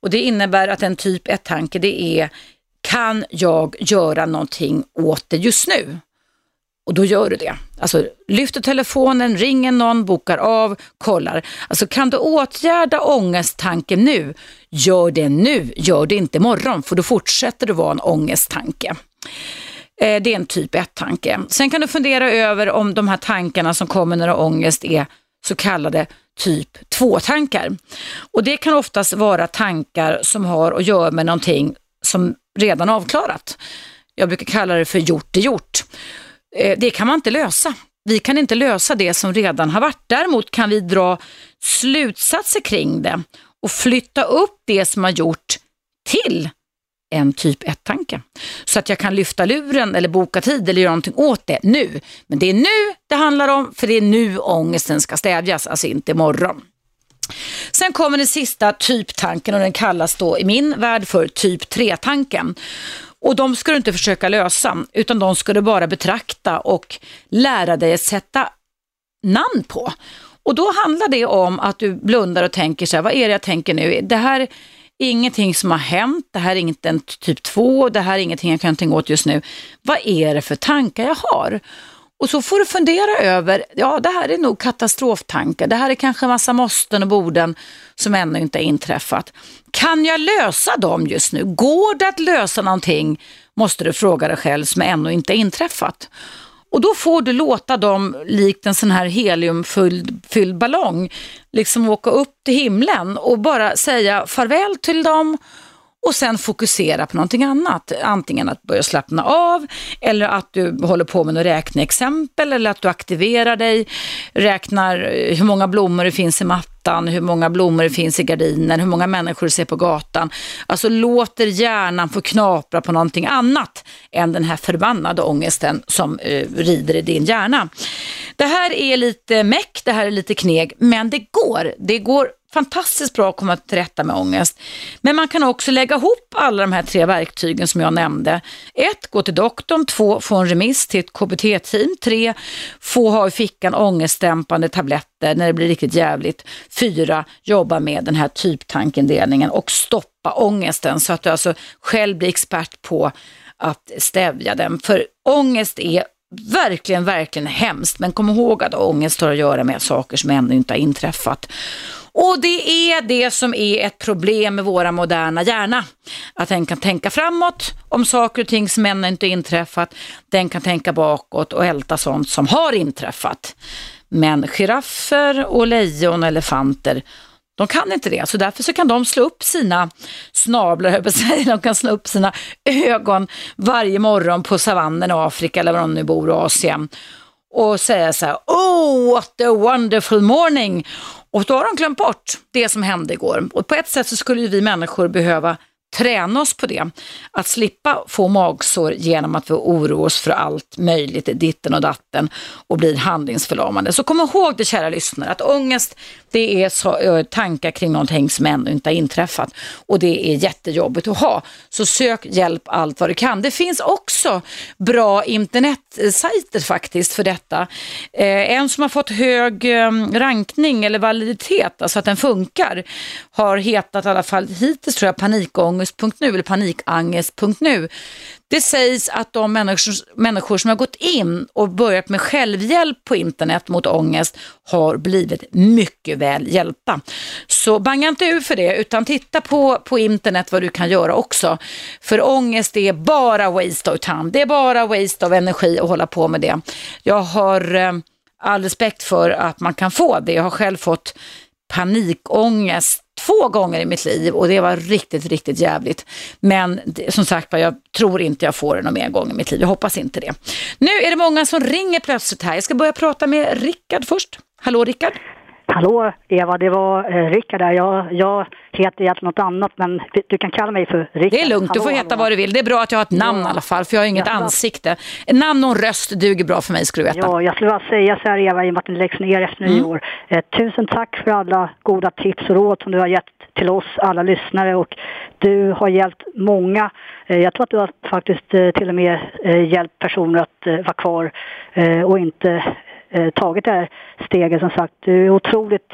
Och Det innebär att en typ 1-tanke det är kan jag göra någonting åt det just nu? Och då gör du det. Alltså lyfter telefonen, ringer någon, bokar av, kollar. Alltså kan du åtgärda ångesttanken nu, gör det nu, gör det inte imorgon för då fortsätter det vara en ångesttanke. Eh, det är en typ 1-tanke. Sen kan du fundera över om de här tankarna som kommer när du har ångest är så kallade typ 2-tankar. Och det kan oftast vara tankar som har att göra med någonting som redan avklarat. Jag brukar kalla det för gjort är gjort. Eh, det kan man inte lösa. Vi kan inte lösa det som redan har varit. Däremot kan vi dra slutsatser kring det och flytta upp det som har gjort till en typ 1-tanke. Så att jag kan lyfta luren eller boka tid eller göra någonting åt det nu. Men det är nu det handlar om, för det är nu ångesten ska stävjas, alltså inte imorgon. Sen kommer den sista typtanken och den kallas då i min värld för typ 3-tanken. Och de ska du inte försöka lösa, utan de ska du bara betrakta och lära dig att sätta namn på. Och då handlar det om att du blundar och tänker så här, vad är det jag tänker nu? Det här är ingenting som har hänt, det här är inte en typ 2, det här är ingenting jag kan tänka åt just nu. Vad är det för tankar jag har? Och så får du fundera över, ja det här är nog katastroftankar, det här är kanske en massa måsten och borden som ännu inte har inträffat. Kan jag lösa dem just nu? Går det att lösa någonting? Måste du fråga dig själv som ännu inte inträffat. Och då får du låta dem, likt en sån här heliumfylld ballong, liksom åka upp till himlen och bara säga farväl till dem och sen fokusera på någonting annat. Antingen att börja slappna av eller att du håller på med några räkneexempel eller att du aktiverar dig, räknar hur många blommor det finns i mattan, hur många blommor det finns i gardinen, hur många människor du ser på gatan. Alltså låter hjärnan få knapra på någonting annat än den här förbannade ångesten som eh, rider i din hjärna. Det här är lite meck, det här är lite kneg, men det går. Det går fantastiskt bra att komma till rätta med ångest. Men man kan också lägga ihop alla de här tre verktygen som jag nämnde. Ett, gå till doktorn. Två, få en remiss till ett KBT-team. Tre, få ha i fickan ångestdämpande tabletter när det blir riktigt jävligt. Fyra, jobba med den här typtankindelningen och stoppa ångesten så att du alltså själv blir expert på att stävja den. För ångest är verkligen, verkligen hemskt. Men kom ihåg att ångest har att göra med saker som ännu inte har inträffat. Och det är det som är ett problem med våra moderna hjärna. Att den kan tänka framåt om saker och ting som ännu inte inträffat. Den kan tänka bakåt och älta sånt som har inträffat. Men giraffer och lejon och elefanter de kan inte det, så därför så kan de slå upp sina snablar, de kan slå upp sina ögon varje morgon på savannen i Afrika eller var de nu bor i Asien och säga så här, oh what a wonderful morning. Och då har de glömt bort det som hände igår. Och på ett sätt så skulle vi människor behöva träna oss på det. Att slippa få magsår genom att vi oroar oss för allt möjligt, ditten och datten och blir handlingsförlamande. Så kom ihåg det kära lyssnare, att ångest det är så, tankar kring någonting som ännu inte har inträffat och det är jättejobbigt att ha. Så sök hjälp allt vad du kan. Det finns också bra internetsajter faktiskt för detta. Eh, en som har fått hög ehm, rankning eller validitet, alltså att den funkar, har hetat i alla fall hittills tror jag panikångest panikångest.nu eller panikangest.nu. Det sägs att de människor, människor som har gått in och börjat med självhjälp på internet mot ångest har blivit mycket väl hjälpta. Så banga inte ur för det utan titta på, på internet vad du kan göra också. För ångest är bara waste of time. Det är bara waste of energi att hålla på med det. Jag har eh, all respekt för att man kan få det. Jag har själv fått panikångest två gånger i mitt liv och det var riktigt, riktigt jävligt. Men det, som sagt jag tror inte jag får det någon mer gång i mitt liv. Jag hoppas inte det. Nu är det många som ringer plötsligt här. Jag ska börja prata med Rickard först. Hallå Rickard? Hallå Eva, det var eh, Rickard där. Jag, jag heter egentligen något annat men du kan kalla mig för Rickard. Det är lugnt, du får heta vad du vill. Det är bra att jag har ett namn ja. i alla fall för jag har inget ja, ansikte. Namn och en röst duger bra för mig ska du veta. Ja, jag skulle bara säga så här Eva i och med att den läggs ner efter mm. nyår. Eh, tusen tack för alla goda tips och råd som du har gett till oss alla lyssnare och du har hjälpt många. Eh, jag tror att du har faktiskt eh, till och med eh, hjälpt personer att eh, vara kvar och inte tagit det här steget som sagt. Du är otroligt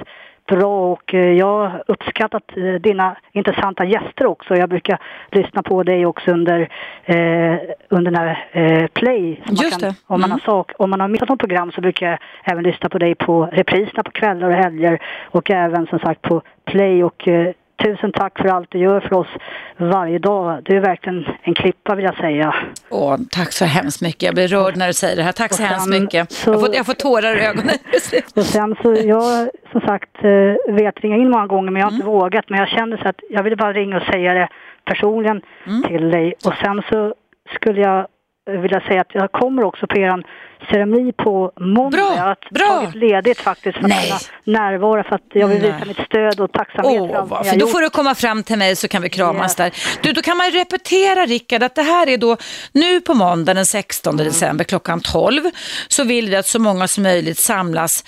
bra och eh, jag har uppskattat eh, dina intressanta gäster också. Jag brukar lyssna på dig också under, eh, under den här eh, Play. Just kan, det. Om, man Mm. har sak, om man har missat något program så brukar jag även lyssna på dig på repriserna på kvällar och helger och även som sagt på Play och eh, Tusen tack för allt du gör för oss varje dag. Du är verkligen en klippa vill jag säga. Åh, tack så hemskt mycket. Jag blir rörd när du säger det här. Tack så hemskt mycket. så- Jag, får, jag får tårar i ögonen. Och sen så, jag som sagt eh, vet ringa in många gånger men jag har inte vågat. Men jag kände så att jag ville bara ringa och säga det personligen till dig. Och sen så skulle jag vilja säga att jag kommer också på er ceremoni på måndag. Bra, jag har bra. tagit ledigt faktiskt för att Nej. kunna närvara för att jag vill visa Nej. mitt stöd och tacksamhet för Åh, allt. Då får du komma fram till mig så kan vi kramas Yes. där. Du, då kan man repetera Rickard att det här är då nu på måndag den 16 december klockan 12 så vill vi att så många som möjligt samlas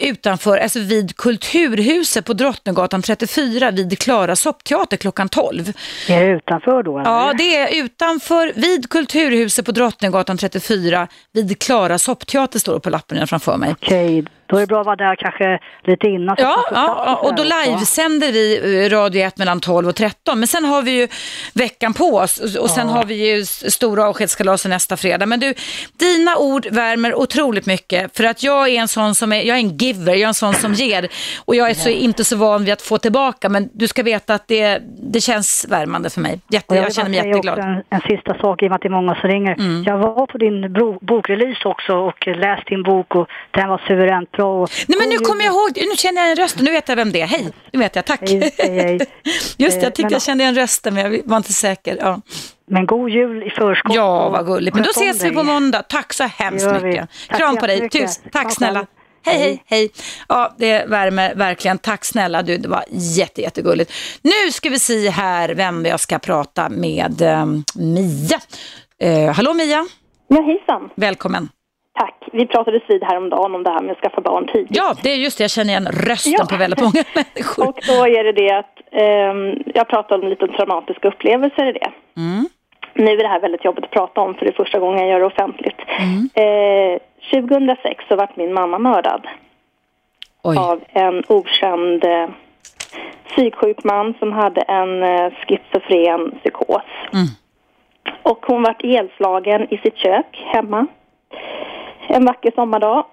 utanför, alltså vid Kulturhuset på Drottninggatan 34 vid Klara soppteater klockan 12. Är det utanför då? Eller? Ja, det är utanför, vid Kulturhuset på Drottninggatan 34 vid Klara soppteater står det på lappen framför mig. Okej, då är det bra att vara där kanske lite innan. Ja, ja, ja, och då livesänder vi eh, Radio 1 mellan 12 och 13. Men sen har vi ju veckan på oss och sen har vi ju stora avskedskalasen nästa fredag. Men du, dina ord värmer otroligt mycket för att jag är en sån som är, jag är en giver, jag är en sån som ger och jag är så, inte så van vid att få tillbaka men du ska veta att det, det känns värmande för mig. Jätte, jag, vill känner mig jätteglad. Mm. En, en sista sak i och med att det är många som ringer. Jag var på din bokrelease också och läste din bok och den var suveränt bra. Och, Nej men nu kommer jag ihåg, nu känner jag en röst nu vet jag vem det är. Hej, nu vet jag, tack. Hej, hej, hej. Just det, jag Eh, tyckte men- jag kände en röst men jag var inte säker. Ja. Men god jul i förskott. Ja, vad gulligt. Men då ses vi på måndag. Tack så hemskt mycket. Tack Kram på dig. Tusen, tack snälla. hej, Hej. hej. Ja, det värmer verkligen. Tack snälla du, det var jätte, jättegulligt. Nu ska vi se här vem jag ska prata med. Eh, Mia. Eh, hallå Mia, Ja, hejsan. välkommen. Vi pratade vid häromdagen om det här med att skaffa barn tidigt. Ja, det är just det, jag känner igen rösten Ja. på väldigt många människor. Och då är det det att ehm, jag pratade om lite traumatiska upplevelser i det. Mm. Nu är det här väldigt jobbigt att prata om för det är första gången jag gör det offentligt. Mm. Eh, 2006 så vart min mamma mördad Oj, av en okänd eh, psyksjuk man som hade en eh, schizofren psykos. Mm. Och hon vart ihjälslagen i sitt kök hemma en vacker sommardag.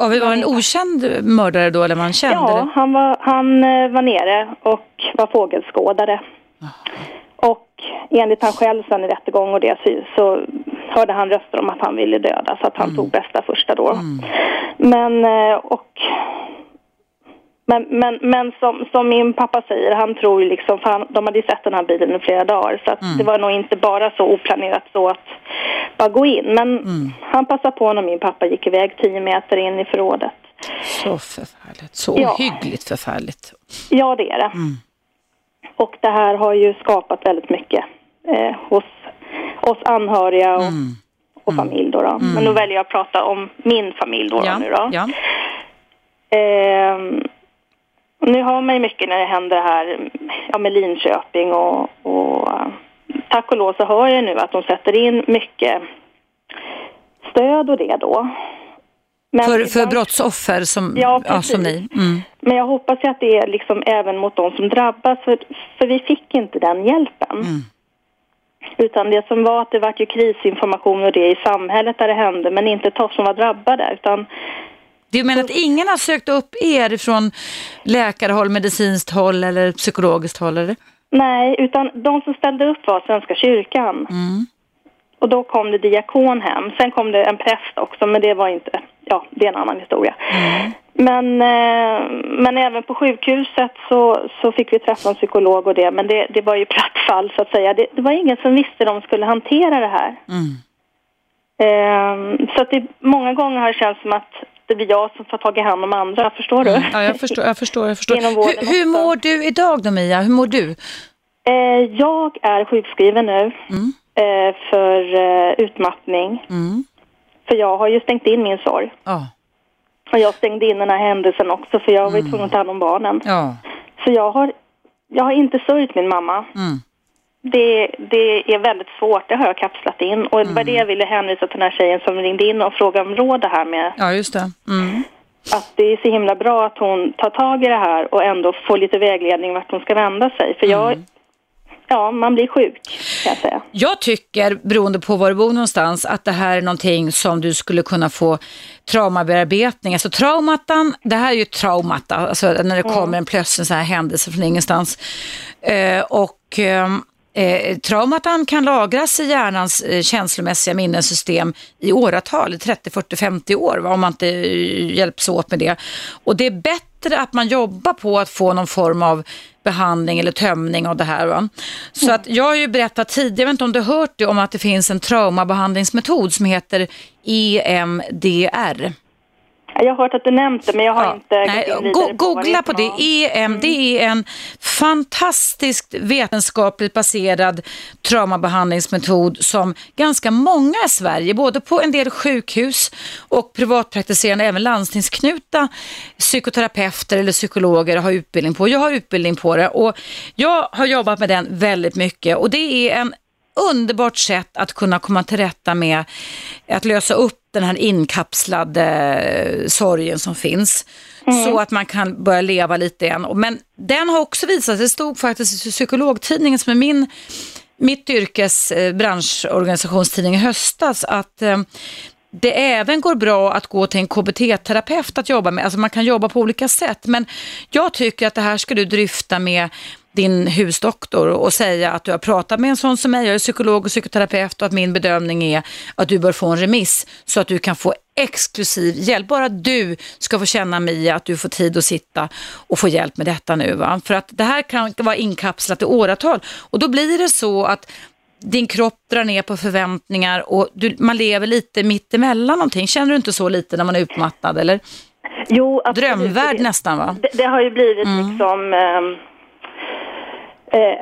och vi var en okänd mördare då, eller var han känd? Ja, eller? han var, han eh, var nere och var fågelskådare. Och enligt han själv sen i rättegång och det så, hörde han röster om att han ville döda så att han tog bästa första då. Men eh, och men, men, men som, som min pappa säger, han tror ju liksom, för han, de hade ju sett den här bilen i flera dagar så att det var nog inte bara så oplanerat så att bara gå in. Men han passade på när min pappa gick iväg tio meter in i förrådet. Så förfärligt, så Ja. ohyggligt förfärligt. Ja, det är det. Och det här har ju skapat väldigt mycket eh, hos oss anhöriga och, och familj. Då, då. Men nu väljer jag att prata om min familj då, Ja, då, nu då. ja. Ehm, nu har man ju mycket när det händer här ja, med Linköping och, och tack och lov så hör jag nu att de sätter in mycket stöd och det då. Men För, för brottsoffer som, Ja, ja, som ni. Mm. Men jag hoppas ju att det är liksom även mot de som drabbas, för, för vi fick inte den hjälpen. Utan det som var att det var ju krisinformation och det i samhället där det hände, men inte oss som var drabbade. Utan Du menar att ingen har sökt upp er från läkarhåll, medicinskt håll eller psykologiskt håll? Eller? nej, utan de som ställde upp var Svenska kyrkan. Och då kom det diakon hem. Sen kom det en präst också, men det var inte, ja, det är en annan historia. Men, eh, men även på sjukhuset så, så fick vi träffa en psykolog och det, men det, det var ju platt fall så att säga. Det, det var ingen som visste hur de skulle hantera det här. Eh, så att det, många gånger har det känts som att det blir jag som får tag i hand om andra, förstår du? Ja, jag förstår. Jag förstår, jag förstår. Hur, hur mår du idag då Mia? Hur mår du? Eh, jag är sjukskriven nu eh, för eh, utmattning. Mm. För jag har ju stängt in min sorg. Ja. Och jag stängde in den här händelsen också för jag var ju tvungen att ta hand om barnen. ja. Så jag har, jag har inte sörjt min mamma. Mm. Det, det är väldigt svårt, det har jag kapslat in. Och det var det jag ville hänvisa till den här tjejen som ringde in och frågade om råd det här med. Ja, just det. Mm. att det är så himla bra att hon tar tag i det här och ändå får lite vägledning vart hon ska vända sig. För jag, Mm. ja, man blir sjuk kan jag säga. Jag tycker, beroende på var du bor någonstans, att det här är någonting som du skulle kunna få traumabearbetning. Alltså traumatan, det här är ju traumata, alltså när det kommer en plötslig sån här händelse från ingenstans. Eh, och ehm, Eh, traumatan kan lagras i hjärnans eh, känslomässiga minnessystem i åratal, i 30, 40, 50 år, va, om man inte eh, hjälps åt med det. Och det är bättre att man jobbar på att få någon form av behandling eller tömning av det här. Va? Så att jag har ju berättat tidigare, jag vet inte om du har hört det, om att det finns en traumabehandlingsmetod som heter EMDR. Jag har hört att du nämnt det, men jag har Ja, inte nej, gått in go- på Googla på för det. EM, det är en fantastiskt vetenskapligt baserad traumabehandlingsmetod som ganska många i Sverige, både på en del sjukhus och privatpraktiserande, även landstingsknutna psykoterapeuter eller psykologer har utbildning på. Jag har utbildning på det och jag har jobbat med den väldigt mycket och det är en underbart sätt att kunna komma till rätta med att lösa upp den här inkapslade eh, sorgen som finns. Så att man kan börja leva lite igen. Men den har också visat, det stod faktiskt i psykologtidningen som är min, mitt yrkes eh, branschorganisationstidning i höstas, att eh, det även går bra att gå till en KBT-terapeut att jobba med. Alltså man kan jobba på olika sätt. Men jag tycker att det här ska du dryfta med din husdoktor och säga att du har pratat med en sån som mig, jag är psykolog och psykoterapeut och att min bedömning är att du bör få en remiss så att du kan få exklusiv hjälp. Bara du ska få känna Mia att du får tid att sitta och få hjälp med detta nu. Va? För att det här kan vara inkapslat i åratal och då blir det så att din kropp drar ner på förväntningar och du, man lever lite mitt emellan någonting. Känner du inte så lite när man är utmattad eller? Jo, absolut. Drömvärld nästan va? Det, det har ju blivit liksom... ehm, eh,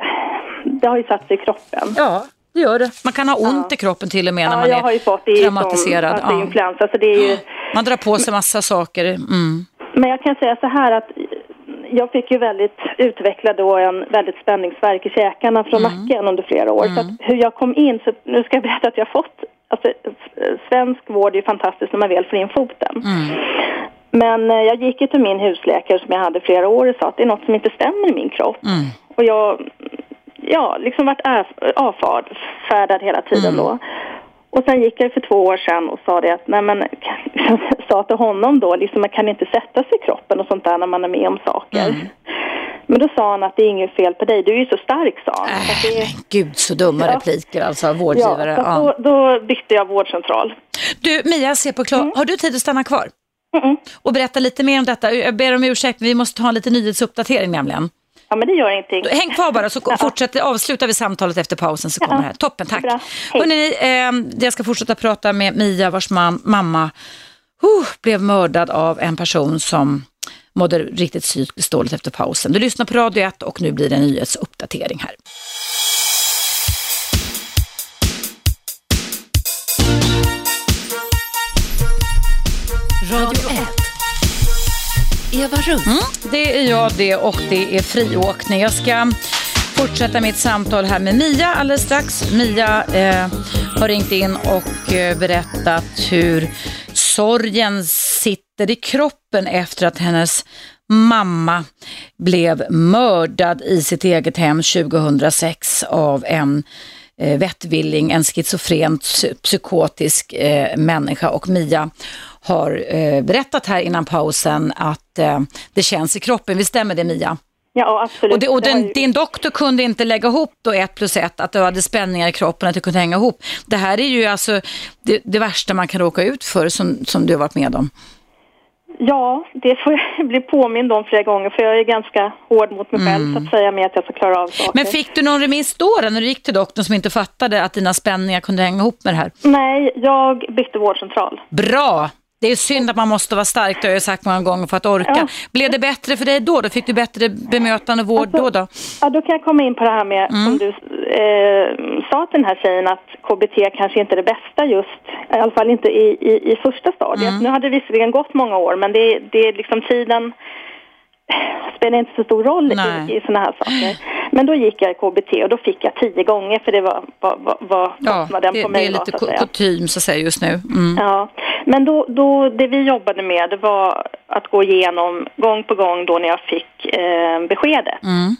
det har ju satt sig i kroppen. Ja, det gör det. Man kan ha ont i kroppen till och med när Ja, man jag har ju är fått det är ju som traumatiserad. alltså, Ja. influensa. Så det är ju, Man drar på sig massa saker. Mm. men jag kan säga så här att jag fick ju väldigt utveckla då en väldigt spänningsvärk i käkarna från nacken under flera år. Så att hur jag kom in, så nu ska jag berätta att jag fått, alltså svensk vård är ju fantastiskt när man väl får in foten. Men eh, jag gick ju till min husläkare som jag hade flera år och sa att det är något som inte stämmer i min kropp. Och jag, ja, liksom varit är- avfärdad hela tiden då. Och sen gick jag för två år sedan och sa det att, nej men, sa till honom då, liksom man kan inte sätta sig i kroppen och sånt där när man är med om saker. Men då sa han att det är inget fel på dig, du är ju så stark sa han. Så att det, Äh, Gud så dumma Ja. repliker alltså av ja, vårdgivare. så att Ja. då, då bytte jag vårdcentral. Du Mia, ser på klar. har du tid att stanna kvar? Mm. Och berätta lite mer om detta. Jag ber om ursäkt, men vi måste ta en liten nyhetsuppdatering nämligen. Ja men det gör ingenting. Häng kvar bara så Ja. fortsätter, avslutar vi samtalet efter pausen så kommer det här. Toppen, tack. Hörrni, eh, jag ska fortsätta prata med Mia vars mam- mamma uh, blev mördad av en person som mådde riktigt psykiskt dåligt efter pausen. Du lyssnar på Radio 1 och nu blir det en nyhetsuppdatering här. Radio 1. Eva Russ. Mm, det är jag det och det är friåkning. Jag ska fortsätta mitt samtal här med Mia alldeles strax. Mia eh, har ringt in och eh, berättat hur sorgen sitter i kroppen efter att hennes mamma blev mördad i sitt eget hem 2006 av en eh, vettvilling, en schizofren psykotisk eh, människa och Mia har eh, berättat här innan pausen att eh, det känns i kroppen. Visst stämmer det Mia? Ja absolut. Och, det, och den, din doktor kunde inte lägga ihop då ett plus ett, att du hade spänningar i kroppen, att det kunde hänga ihop. Det här är ju alltså det, det värsta man kan råka ut för som, som du har varit med om. Ja, det får jag bli påmind om flera gånger för jag är ganska hård mot mig själv så att säga med att jag ska klara av saker. Mm. Men fick du någon remiss då, då när du gick till doktorn som inte fattade att dina spänningar kunde hänga ihop med det här? Nej, jag bytte vårdcentral. Bra! Det är synd att man måste vara stark, det har jag sagt många gånger, för att orka. Ja. Blev det bättre för dig då? Då fick du bättre bemötande och vård Alltså, då? då? Ja, då kan jag komma in på det här med, Mm. som du eh, sa till den här tjejen, att KBT kanske inte är det bästa just, i alla fall inte i, i, i första stadiet. Mm. Nu hade det visserligen gått många år, men det, det är liksom tiden spelar inte så stor roll Nej. i, i sådana här saker. Men då gick jag i KBT och då fick jag tio gånger för det var vad, ja, kostnaden det, på mig det är lite kutym så att säga just nu. Mm. Ja, men då, då, det vi jobbade med det var att gå igenom gång på gång då när jag fick eh, beskedet. Mm.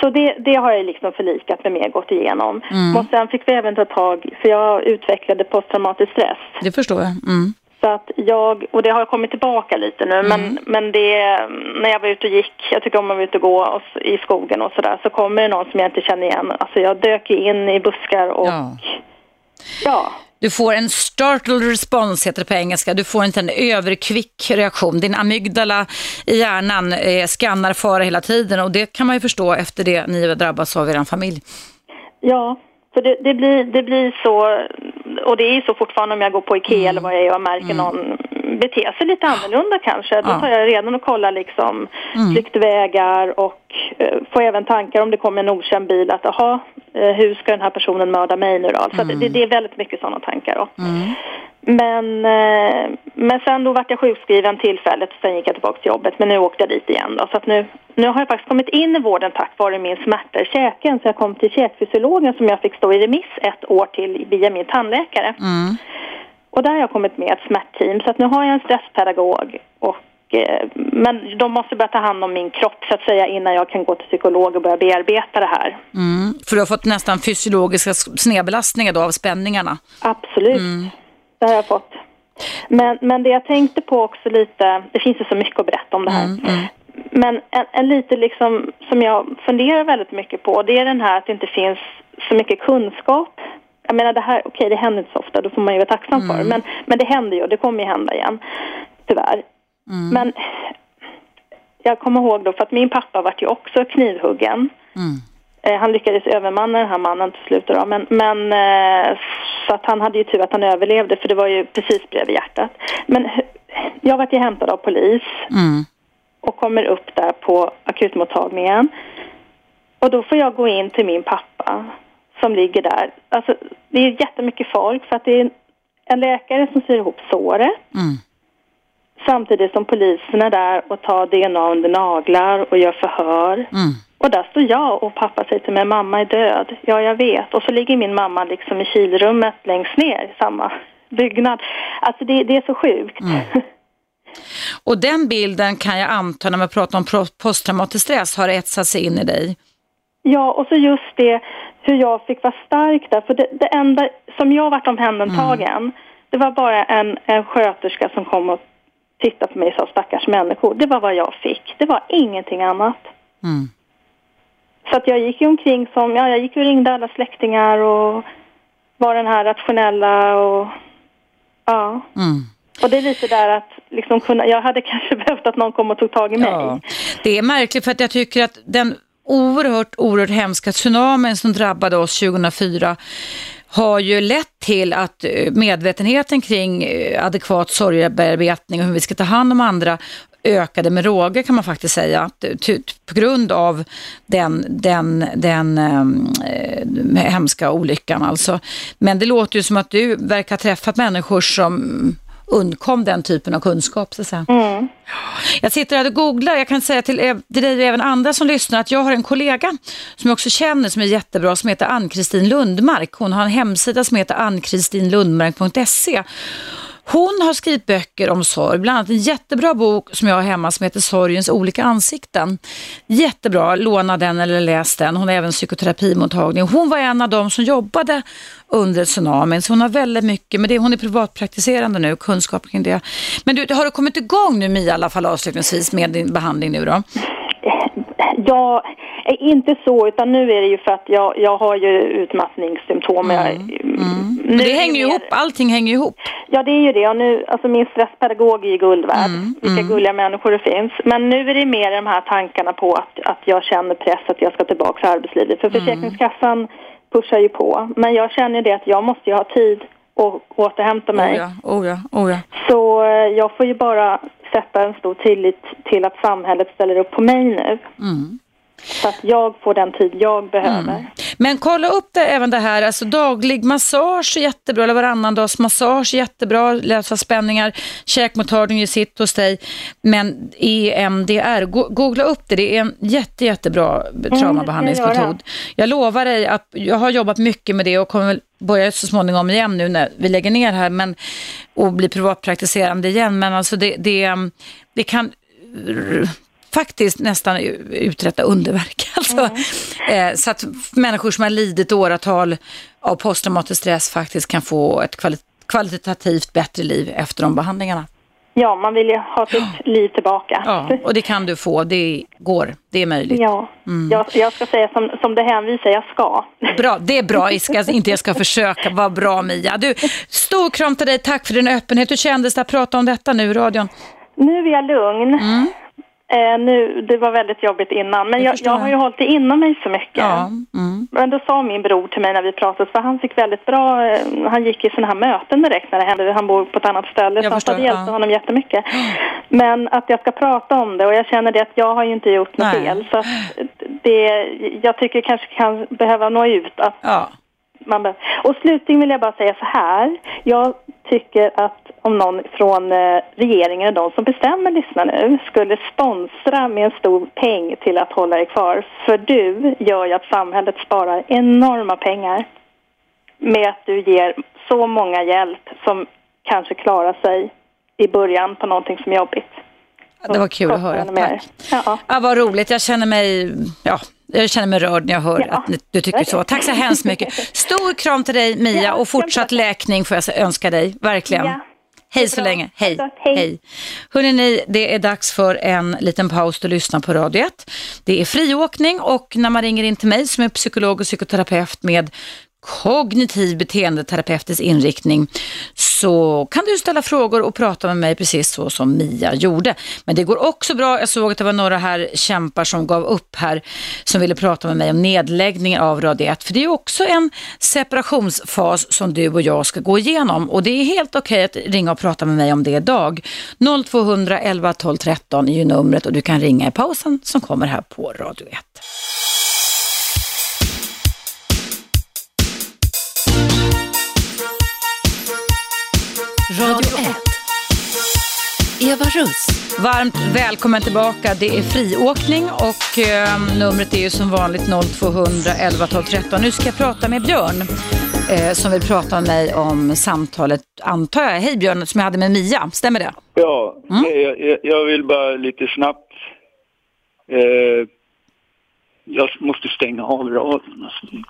Så- det, det har jag liksom förlikat med mig, gått igenom. Mm. Och sen fick vi även ta tag, för jag utvecklade posttraumatisk stress. Det förstår jag. Mm. Så att jag, och det har kommit tillbaka lite nu, Mm. men, men det, när jag var ute och gick, jag tycker om att vara ute och gå och, i skogen och sådär, så kommer det någon som jag inte känner igen. Alltså jag dök in i buskar och Ja. ja, Du får en startled response, heter det på engelska. Du får inte en överkvick reaktion. Din amygdala i hjärnan eh, skannar fara hela tiden och det kan man ju förstå efter det ni har drabbats av i er familj. Ja, för det, det, blir, det blir så, och det är ju så fortfarande om jag går på Ikea eller vad jag är och märker någon bete sig lite annorlunda kanske. Då tar jag redan och kollar liksom Mm. flyktvägar och eh, får även tankar om det kommer en okänd bil att jaha, eh, hur ska den här personen mörda mig nu då? Så att det, det är väldigt mycket sådana tankar då. Men, eh, men sen då vart jag sjukskriven tillfället, sen gick jag tillbaka till jobbet. Men nu åkte jag dit igen då. Så att nu, nu har jag faktiskt kommit in i vården tack vare min smärta i käken. Så jag kom till käkfysiologen som jag fick stå i remiss ett år till via min tandläkare. Mm. Och där har jag kommit med ett smärtteam. Så att nu har jag en stresspedagog. Och, eh, men de måste börja ta hand om min kropp så att säga innan jag kan gå till psykolog och börja bearbeta det här. Mm. För du har fått nästan fysiologiska snedbelastningar då av spänningarna. Absolut. Det har jag fått. Men, men det jag tänkte på också lite, det finns ju så mycket att berätta om det här. Men en, en lite liksom som jag funderar väldigt mycket på, det är den här att det inte finns så mycket kunskap. Jag menar det här, okej det händer inte så ofta, då får man ju vara tacksam för. Men, men det händer ju och det kommer ju hända igen, tyvärr. Men jag kommer ihåg då, för att min pappa vart ju också knivhuggen. Eh, han lyckades övermanna den här mannen till slut då, men, men eh, så att han hade ju tur att han överlevde för det var ju precis bredvid hjärtat. Men jag vart ju hämtad av polis Mm. och kommer upp där på akutmottagningen. Och då får jag gå in till min pappa som ligger där. Alltså, det är jättemycket folk för att det är en läkare som syr ihop såret. Mm. Samtidigt som polisen är där och tar DNA under naglar och gör förhör. Mm. Och där står jag och pappa säger till mig, mamma är död. Ja, jag vet. Och så ligger min mamma liksom i kylrummet längst ner i samma byggnad. Alltså det, det är så sjukt. Och den bilden kan jag anta när man pratar om posttraumatisk stress har etsat sig in i dig. Ja, och så just det hur jag fick vara stark där. För det, det enda som jag varit omhändertagen, det var bara en, en sköterska som kom och tittade på mig och sa stackars människor. Det var vad jag fick. Det var ingenting annat. Mm. Så att jag gick ju omkring som, ja jag gick och ringde alla släktingar och var den här rationella och ja. Mm. Och det är lite där att liksom kunna, jag hade kanske behövt att någon kom och tog tag i mig. Ja. Det är märkligt för att jag tycker att den oerhört, oerhört hemska tsunamin som drabbade oss 2004 har ju lett till att eh, medvetenheten kring eh, adekvat sorgebearbetning och hur vi ska ta hand om andra ökade med råge kan man faktiskt säga. Eh, På grund av den, den, den eh, hemska olyckan alltså. Men det låter ju som att du verkar ha träffat människor som undkom den typen av kunskap så att säga. Mm. Jag sitter här och googlar. Jag kan säga till, till dig och även andra som lyssnar att jag har en kollega som jag också känner som är jättebra som heter Ann-Kristin Lundmark. Hon har en hemsida som heter annkristinlundmark.se. Hon har skrivit böcker om sorg, bland annat en jättebra bok som jag har hemma som heter Sorgens olika ansikten. Jättebra, låna den eller läs den. Hon har även psykoterapimottagning. Hon var en av dem som jobbade under tsunamin, så hon har väldigt mycket, men det, hon är privatpraktiserande nu, kunskap kring det. Men du, har du kommit igång nu Mia, i alla fall avslutningsvis med din behandling nu då? Ja, inte så, utan nu är det ju för att jag, jag har ju utmattningssymptom. Jag, Men det hänger ju ihop, allting hänger ihop. Ja, det är ju det. Och nu, alltså min stresspedagog är ju guld värd. Vilka gulliga människor det finns. Men nu är det mer de här tankarna på att, att jag känner press att jag ska tillbaka till arbetslivet. För Försäkringskassan pushar ju på. Men jag känner det att jag måste ju ha tid att återhämta mig. Oh ja, oh ja, oh ja. Så eh, jag får ju bara sätta en stor tillit till att samhället ställer upp på mig nu. Mm. Så att jag får den tid jag behöver. Men kolla upp det, även det här, alltså daglig massage är jättebra, eller varannan dags massage är jättebra, lösa spänningar, käkmottagning gör sitt hos dig. Men EMDR, googla upp det, det är en jätte, jättebra mm, traumabehandlingsmetod. Mm, jag lovar dig att jag har jobbat mycket med det och kommer börja så småningom igen nu när vi lägger ner här men, och blir privatpraktiserande igen. Men alltså det, det, det kan faktiskt nästan uträtta underverk. Alltså, mm. eh, så att människor som har lidit åratal av posttraumatisk stress faktiskt kan få ett kvalitativt bättre liv efter de behandlingarna. Ja, man vill ju ha sitt liv tillbaka. Ja, och det kan du få. Det går. Det är möjligt. Ja, mm. jag, jag, ska säga som, som det hänvisar, jag ska. Bra, det är bra. Jag ska, inte jag ska försöka. Vad bra Mia. Du, stor kram till dig. Tack för din öppenhet. Hur kändes det att prata om detta nu i radion? Nu är jag lugn. Mm. Eh, nu, det var väldigt jobbigt innan, men jag, jag, har ju hållit det inom mig så mycket. Ja. Mm. Men då sa min bror till mig när vi pratade, för han fick väldigt bra, eh, han gick i sådana här möten direkt när det hände, han bor på ett annat ställe, jag så det hjälpte ja. honom jättemycket. Men att jag ska prata om det, och jag känner det att jag har ju inte gjort något Nej. fel, så det, jag tycker kanske kan behöva nå ut att ja. man Och slutligen vill jag bara säga så här, jag tycker att om någon från eh, regeringen, de som bestämmer lyssna nu, skulle sponsra med en stor peng till att hålla er kvar. För du gör ju att samhället sparar enorma pengar med att du ger så många hjälp som kanske klarar sig i början på någonting som är jobbigt. Det var kul att höra. Tack. Ja. Ja, vad roligt. Jag känner mig, ja, jag känner mig rörd när jag hör ja. att du tycker så. Tack så hemskt mycket. Stor kram till dig Mia och fortsatt läkning får jag önska dig, verkligen. Ja. Hej så länge. Hej. Hej. Hej. Hörrni, det är dags för en liten paus och lyssna på Radio 1. Det är friåkning och när man ringer in till mig som är psykolog och psykoterapeut med kognitiv beteendeterapeutisk inriktning så kan du ställa frågor och prata med mig precis så som Mia gjorde. Men det går också bra, jag såg att det var några här kämpar som gav upp här som ville prata med mig om nedläggning av Radio 1 för det är också en separationsfas som du och jag ska gå igenom och det är helt okej okay att ringa och prata med mig om det idag. 0200 11 12 13 är ju numret och du kan ringa i pausen som kommer här på Radio 1. Radio 1. Eva Russ. Varmt välkommen tillbaka. Det är friåkning och eh, numret är ju som vanligt 0200 11 12 13. Nu ska jag prata med Björn eh, som vill prata med mig om samtalet, antar jag. Hej Björn, som jag hade med Mia. Stämmer det? Ja, mm? jag, jag, vill bara lite snabbt eh, jag måste stänga av radion.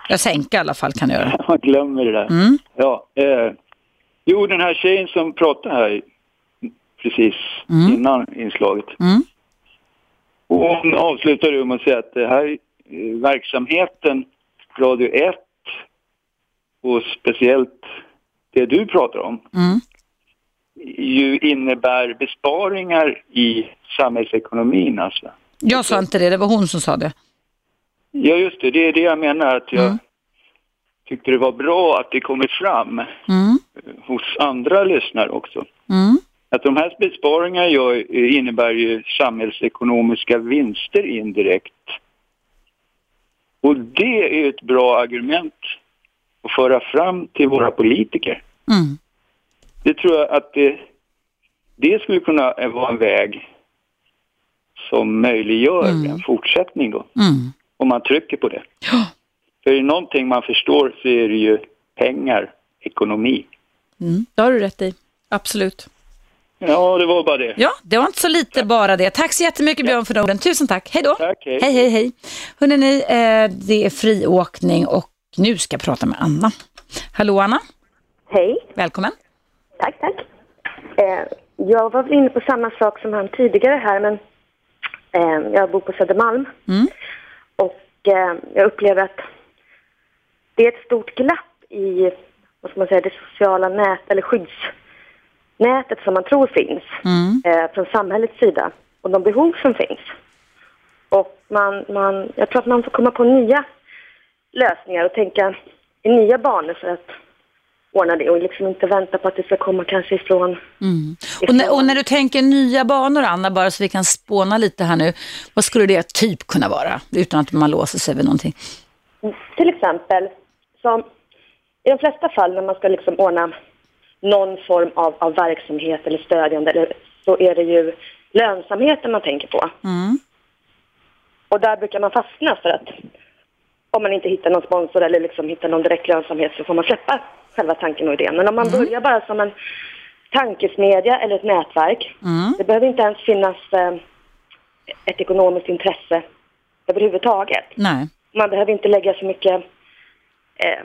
Jag sänker i alla fall kan du göra. Man glömmer det där. Mm. Ja, eh, Jo, den här tjejen som pratade här precis mm. innan inslaget. Mm. hon avslutade med att säga att det här eh, verksamheten, Radio 1 och speciellt det du pratar om, mm. ju innebär besparingar i samhällsekonomin alltså. Jag sa inte det, det var hon som sa det. Ja, just det. Det är det jag menar. att jag... Mm tyckte det var bra att det kommit fram mm. Hos andra lyssnare också. Mm. Att de här besparingarna gör, innebär ju samhällsekonomiska vinster indirekt. Och det är ett bra argument att föra fram till våra politiker. Mm. Det tror jag att det, det skulle kunna vara en väg som möjliggör mm. en fortsättning då. Mm. Om man trycker på det. Ja. För är det någonting man förstår så är det ju pengar, ekonomi. Mm, det har du rätt i, absolut. Ja, det var bara det. Ja, det var inte så lite tack. bara det. Tack så jättemycket Björn för orden. Tusen tack. Hej då. Tack, hej. Hej, hej, hej. Hörrni, eh, det är friåkning och nu ska jag prata med Anna. Hallå Anna. Hej. Välkommen. Tack, tack. Eh, jag var inne på samma sak som han tidigare här, men eh, jag bor på Södermalm. Mm. Och jag upplever att det är ett stort glapp i vad ska man säga, det sociala nät eller skyddsnätet som man tror finns mm. eh, från samhällets sida och de behov som finns. Och man, man, jag tror att man får komma på nya lösningar och tänka i nya banor för att ordna det och liksom inte vänta på att det ska komma kanske ifrån. Mm. Och, när, och, när, du tänker nya banor, Anna, bara så vi kan spåna lite här nu, vad skulle det typ kunna vara utan att man låser sig vid någonting? till exempel, som i de flesta fall när man ska liksom ordna någon form av, av verksamhet eller stödjande så är det ju lönsamheten man tänker på. Mm. Och där brukar man fastna för att om man inte hittar någon sponsor eller liksom hittar någon direkt lönsamhet så får man släppa själva tanken och idén. Men om man Mm. börjar bara som en tankesmedja eller ett nätverk, Mm. det behöver inte ens finnas eh, ett ekonomiskt intresse överhuvudtaget. Nej. Man behöver inte lägga så mycket, eh,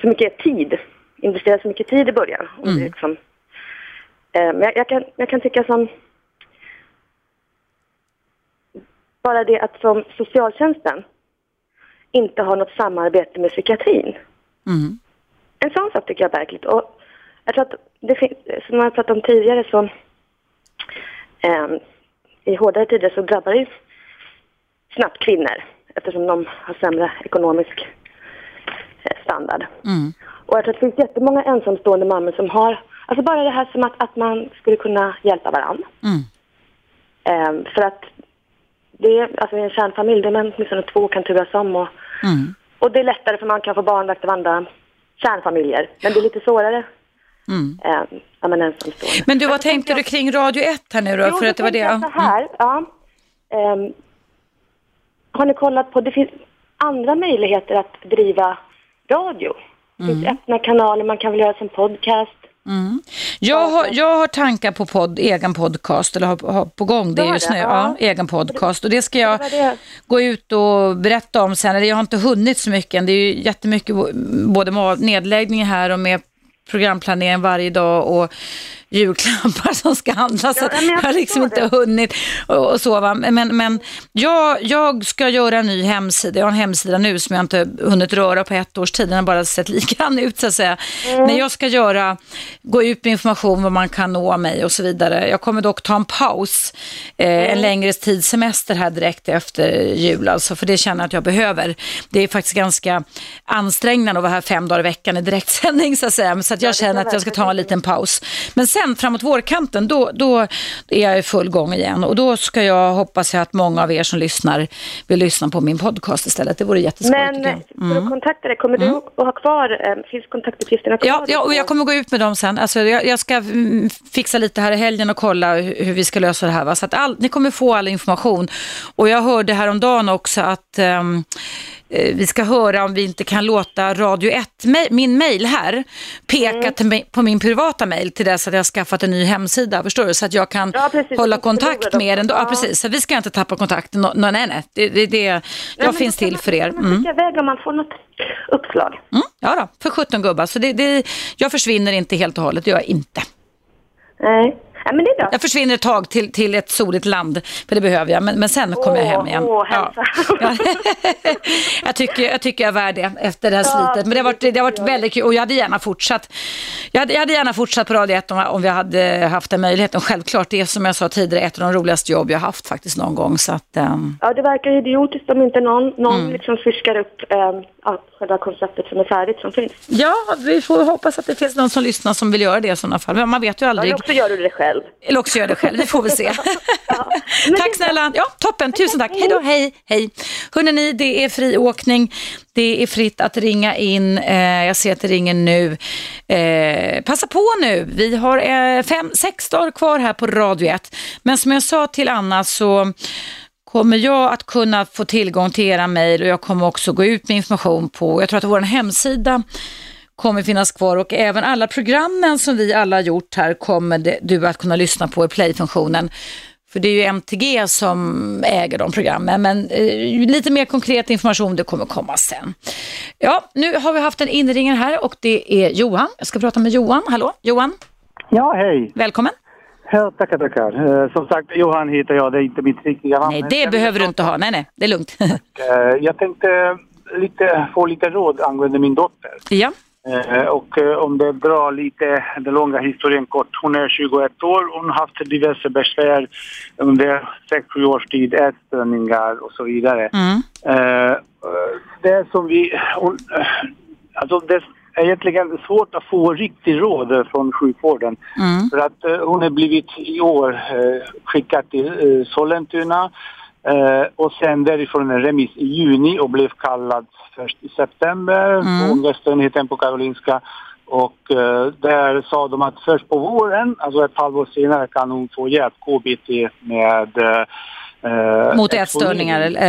så mycket tid, investera så mycket tid i början. Om Mm. det liksom, eh, men jag, jag, kan, jag kan tycka som bara det att som socialtjänsten inte har något samarbete med psykiatrin. Mm. En sån sak tycker jag är verkligt. Och jag tror att det finns, som jag pratat om tidigare så ehm, i hårdare tider så drabbar det snabbt kvinnor eftersom de har sämre ekonomisk eh, standard. Mm. Och jag tror att det finns jättemånga ensamstående mammor som har, alltså bara det här som att, att man skulle kunna hjälpa varandra. Mm. Ehm, för att det är, alltså i en kärnfamilj, det är man åtminstone två kan turas om och, Mm. och det är lättare för man kan få barnvakt av andra kärnfamiljer. Men det är lite svårare Mm. ja, men. Men du, vad tänkte du kring Radio 1 här nu då? Jo, För att det var det. jag så här, ja. Ehm, har ni kollat på, det finns andra möjligheter att driva radio. Det finns öppna kanaler, man kan väl göra som podcast. Mm. Jag, har, jag har tankar på podd, egen podcast, eller har, har på gång det just nu. ja. Egen podcast. Och det ska jag gå ut och berätta om sen. Jag har inte hunnit så mycket än. Det är ju jättemycket både med nedläggningar här och med programplanering varje dag och julklappar som ska handlas. Ja, jag jag har liksom inte hunnit och, och så. Va? Men, men jag, jag ska göra en ny hemsida. Jag har en hemsida nu som jag inte hunnit röra på ett års tid. Den har bara sett likadan ut så att säga. Mm. Men jag ska göra, gå ut med information var man kan nå mig och så vidare. Jag kommer dock ta en paus, eh, Mm. en längre tids semester här direkt efter jul alltså. För det känner jag att jag behöver. Det är faktiskt ganska ansträngande att vara här fem dagar i veckan i direktsändning så att säga. Så att jag känner att jag ska ta en liten paus. Men sen framåt vårkanten, då, då är jag i full gång igen. Och då ska jag, hoppas jag att många av er som lyssnar vill lyssna på min podcast istället. Det vore jätteskoj Men jag. för att kontakta dig, kommer du att ha kvar, eh, finns kontaktuppgifterna kvar? Ja, ja, och jag kommer gå ut med dem sen. Alltså, jag, jag ska mm, fixa lite här i helgen och kolla hur, vi ska lösa det här. Va? Så att all, ni kommer få all information. Och jag hörde häromdagen också att eh, vi ska höra om vi inte kan låta Radio 1, ma- min mail här, peka Mm. på min privata mail till dess att jag har skaffat en ny hemsida. Förstår du? Så att jag kan Ja, hålla Jag kontakt med er ändå. Ja, precis. Så vi ska inte tappa kontakten. No, nej, nej. Det, det, det, jag men finns till för er. Mm. skicka iväg om man får något uppslag. Mm, ja då, för 17 gubbar. Så det, det, jag försvinner inte helt och hållet, det gör jag inte. Nej, ja, men det är bra. Jag försvinner ett tag till, till ett soligt land, för det behöver jag, men, men sen kommer jag hem igen. Åh, ja. Ja. jag, tycker, jag tycker jag är värd det efter det här Ja, slitet. Men det har varit, det har varit väldigt kul och jag hade gärna fortsatt. Jag hade, jag hade gärna fortsatt på Radio 1 om, om vi hade haft den möjligheten. Självklart, det är som jag sa tidigare ett av de roligaste jobb jag har haft faktiskt någon gång. Så att, ehm, Ja, det verkar idiotiskt om inte någon, någon Mm. liksom fiskar upp ja, själva konceptet som är färdigt som finns. ja, vi får hoppas att det finns någon som lyssnar som vill göra det i sådana fall. Men man vet ju aldrig. Eller också gör du det själv. Eller också gör det själv, vi får väl se. Det tack snälla. Ja, toppen, tusen tack. Hej då, hej, hej. Hörrni, det är friåkning. Det är fritt att ringa in. Eh, jag ser att det ringer nu. Eh, passa på nu. Vi har eh, fem, sex dagar kvar här på Radio 1. Men som jag sa till Anna så kommer jag att kunna få tillgång till era mejl och jag kommer också gå ut med information på, jag tror att vår hemsida kommer finnas kvar och även alla programmen som vi alla har gjort här kommer du att kunna lyssna på i playfunktionen. För det är ju MTG som äger de programmen, men eh, lite mer konkret information det kommer komma sen. Ja, nu har vi haft en inringare här och det är Johan. Jag ska prata med Johan. Hallå, Johan. Ja, hej. Välkommen. Ja, tackar, tackar. Eh, som sagt, Johan heter jag. Det är inte mitt riktiga namn. Nej, det behöver du inte ha. Nej, nej, det är lugnt. Eh, jag tänkte lite, få lite råd angående min dotter. ja. Eh, och eh, om det drar lite den långa historien kort. Hon är 21 år. Hon har haft diverse besvär under 6-7 års tid, ätstörningar och så vidare. Mm. Eh, det som vi... Hon, alltså det är egentligen svårt att få riktig råd från sjukvården. Mm. För att hon har blivit i år skickad till Sollentuna och sen därifrån en remiss i juni och blev kallad först i september Mm. på ångestenheten på Karolinska. Och eh, där sa de att först på våren, alltså ett halvår senare, kan hon få hjälp, KBT med eh, Mot ätstörningar? eller- eh,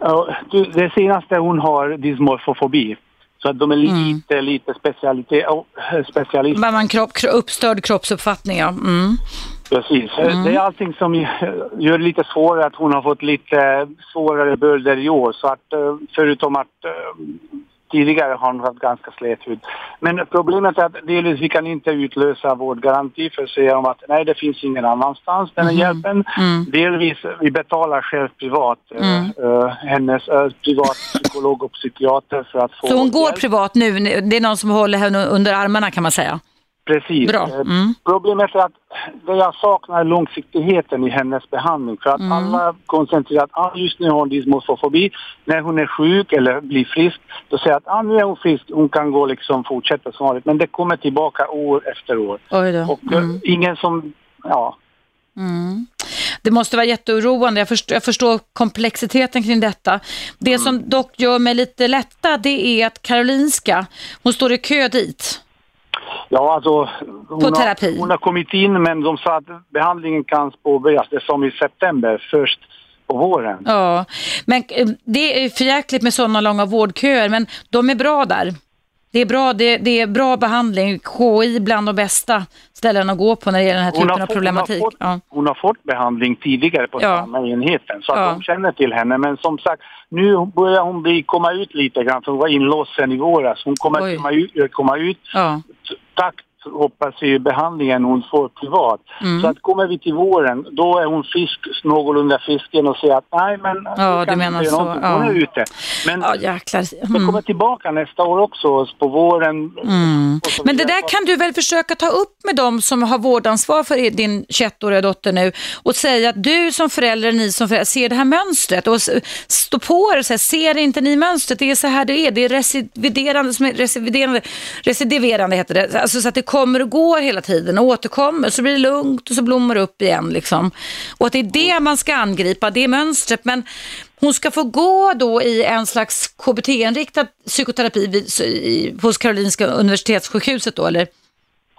Ja. Det senaste hon har dysmorfofobi. Så att de är lite, lite specialitet, oh, specialister. Man har en kropp, kro- uppstörd kroppsuppfattning, ja. Mm. Precis. Mm. Det är allting som gör det lite svårare att hon har fått lite svårare bölder i år. Så att eh, förutom att eh, tidigare har hon haft ganska slät hud. Men problemet är att delvis vi kan inte utlösa vårdgaranti för att säga om att nej det finns ingen annanstans den här Mhm. hjälpen. Mm. Delvis vi betalar själv privat eh, Mm. eh, hennes eh, privat psykolog och psykiater för att få Så hon går hjälp. privat nu, det är någon som håller henne under armarna kan man säga? Precis. Eh, Mm. Problemet är att det jag saknar är långsiktigheten i hennes behandling. För att Mm. alla koncentrerar att ah, just nu har hon dysmorfofobi. När hon är sjuk eller blir frisk, då säger att ah, nu är hon frisk, hon kan gå liksom fortsätta som vanligt. Men det kommer tillbaka år efter år. Och eh, Mm. ingen som, ja, Mm. Det måste vara jätteoroande. Jag förstår, jag förstår komplexiteten kring detta. Det Mm. som dock gör mig lite lätta, det är att Karolinska, hon står i kö dit. Ja alltså hon På har, hon har kommit in men de sa att behandlingen kan påbörjas, det som i september, först på våren. Ja, men eh, det är förjäkligt med sådana långa vårdköer, men de är bra där. Det är bra, det, det är bra behandling. KI bland de bästa ställen att gå på när det gäller den här Hon typen har av fått- problematik. Hon har, fått, hon har fått behandling tidigare på Ja. samma enheten så att Ja. de känner till henne. Men som sagt, nu börjar hon bli, komma ut lite grann för hon var inlåst sen i våras. Hon kommer Oj. komma ut, komma ut Ja. takt hoppas vi behandlingen hon får privat. Mm. Så att kommer vi till våren, då är hon frisk, någorlunda frisk igen och säger att nej men... Ja, du menar så, någonting. Hon ja. är ute. Men Ja, jäklar. det Mm. kommer tillbaka nästa år också, på våren. Mm. Men det där kan du väl försöka ta upp med dem som har vårdansvar för din 21-åriga dotter nu och säga att du som förälder, ni som förälder, ser det här mönstret och stå på er och säga, ser inte ni mönstret? Det är så här det är, det är recidiverande, som är recidiverande, recidiverande heter det, alltså så att det kommer och går hela tiden och återkommer, så blir det lugnt och så blommar det upp igen liksom. Och att det är det man ska angripa, det är mönstret, men hon ska få gå då i en slags KBT-inriktad psykoterapi vid, i, hos Karolinska universitetssjukhuset då, eller?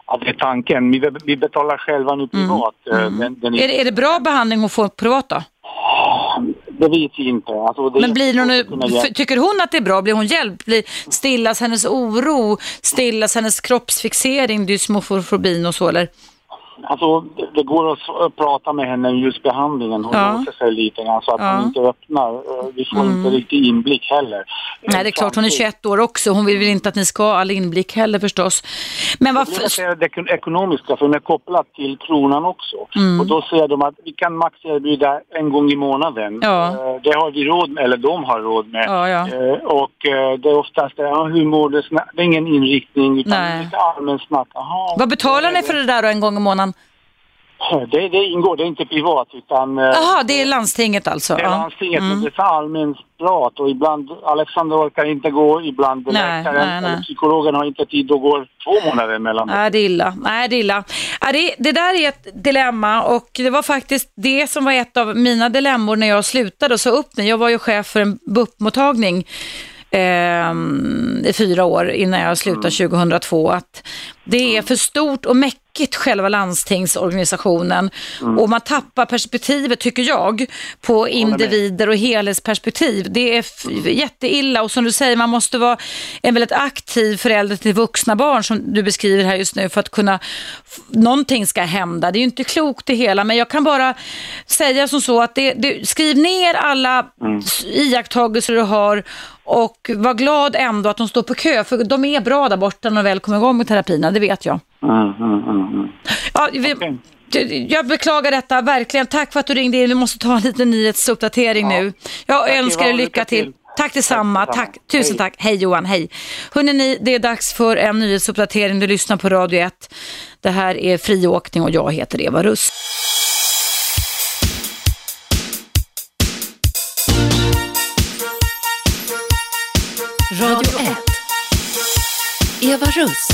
Ja, det är tanken. Vi, vi betalar själva nu privat. eh, Den, den Är, det- är det bra behandling hon får privat då? Det vet vi inte. Alltså, det Men blir hon, tycker hon att det är bra? Blir hon hjälpt? Blir, stillas hennes oro? Stillas hennes kroppsfixering, dysmorfofobin och så eller? Alltså, det, det går att prata med henne om just behandlingen. Hon Ja. låser sig lite grann så att Ja. hon inte öppnar. Eh, Vi får Mm. inte riktig inblick heller. Nej, det är klart, hon är 21 år också. Hon vill väl inte att ni ska ha all inblick heller förstås. Men varför... Problemet är det ekon- ekonomiska, för den är kopplad till kronan också. Mm. Och då säger de att vi kan max erbjuda en gång i månaden. Ja. Eh, Det har vi råd med, eller de har råd med. Ja, ja. Eh, Och det är oftast, ja, hur mår du? Det är ingen inriktning, utan Nej. lite allmänt snack. Aha, Vad betalar ni för det där då en gång i månaden? Det, det ingår, det är inte privat utan... eh, Jaha, det är landstinget alltså? Det är Ja. landstinget, Mm. men det är allmänt prat och ibland, Alexander orkar inte gå, ibland Nej, läkaren nej, nej. psykologen har inte tid att gå två månader emellan. Nej, det är illa. Nej, det är illa. Det, det där är ett dilemma och det var faktiskt det som var ett av mina dilemmor när jag slutade och sa upp mig. Jag var ju chef för en BUP-mottagning i fyra år innan jag slutade 2002. Att det är för stort och mäckigt själva landstingsorganisationen. Och man tappar perspektivet, tycker jag, på individer och helhetsperspektiv. Det är f- jätteilla. Och som du säger, man måste vara en väldigt aktiv förälder till vuxna barn som du beskriver här just nu för att kunna, någonting ska hända. Det är ju inte klokt det hela, men jag kan bara säga som så att det, det, skriv ner alla s- iakttagelser du har och var glad ändå att de står på kö, för de är bra där borta när de väl kommer igång med terapierna, det vet jag. Mm, mm, mm. Ja, vi, Jag beklagar detta, verkligen. Tack för att du ringde in. Vi måste ta en liten nyhetsuppdatering nu. Jag önskar dig lycka till. till. Tack detsamma. Tack Tack, tusen Hej. tack. Hej Johan, hej. Hörrni, ni, det är dags för en nyhetsuppdatering. Du lyssnar på Radio 1. Det här är Friåkning och jag heter Eva Russ. Radio 1. Eva Russ.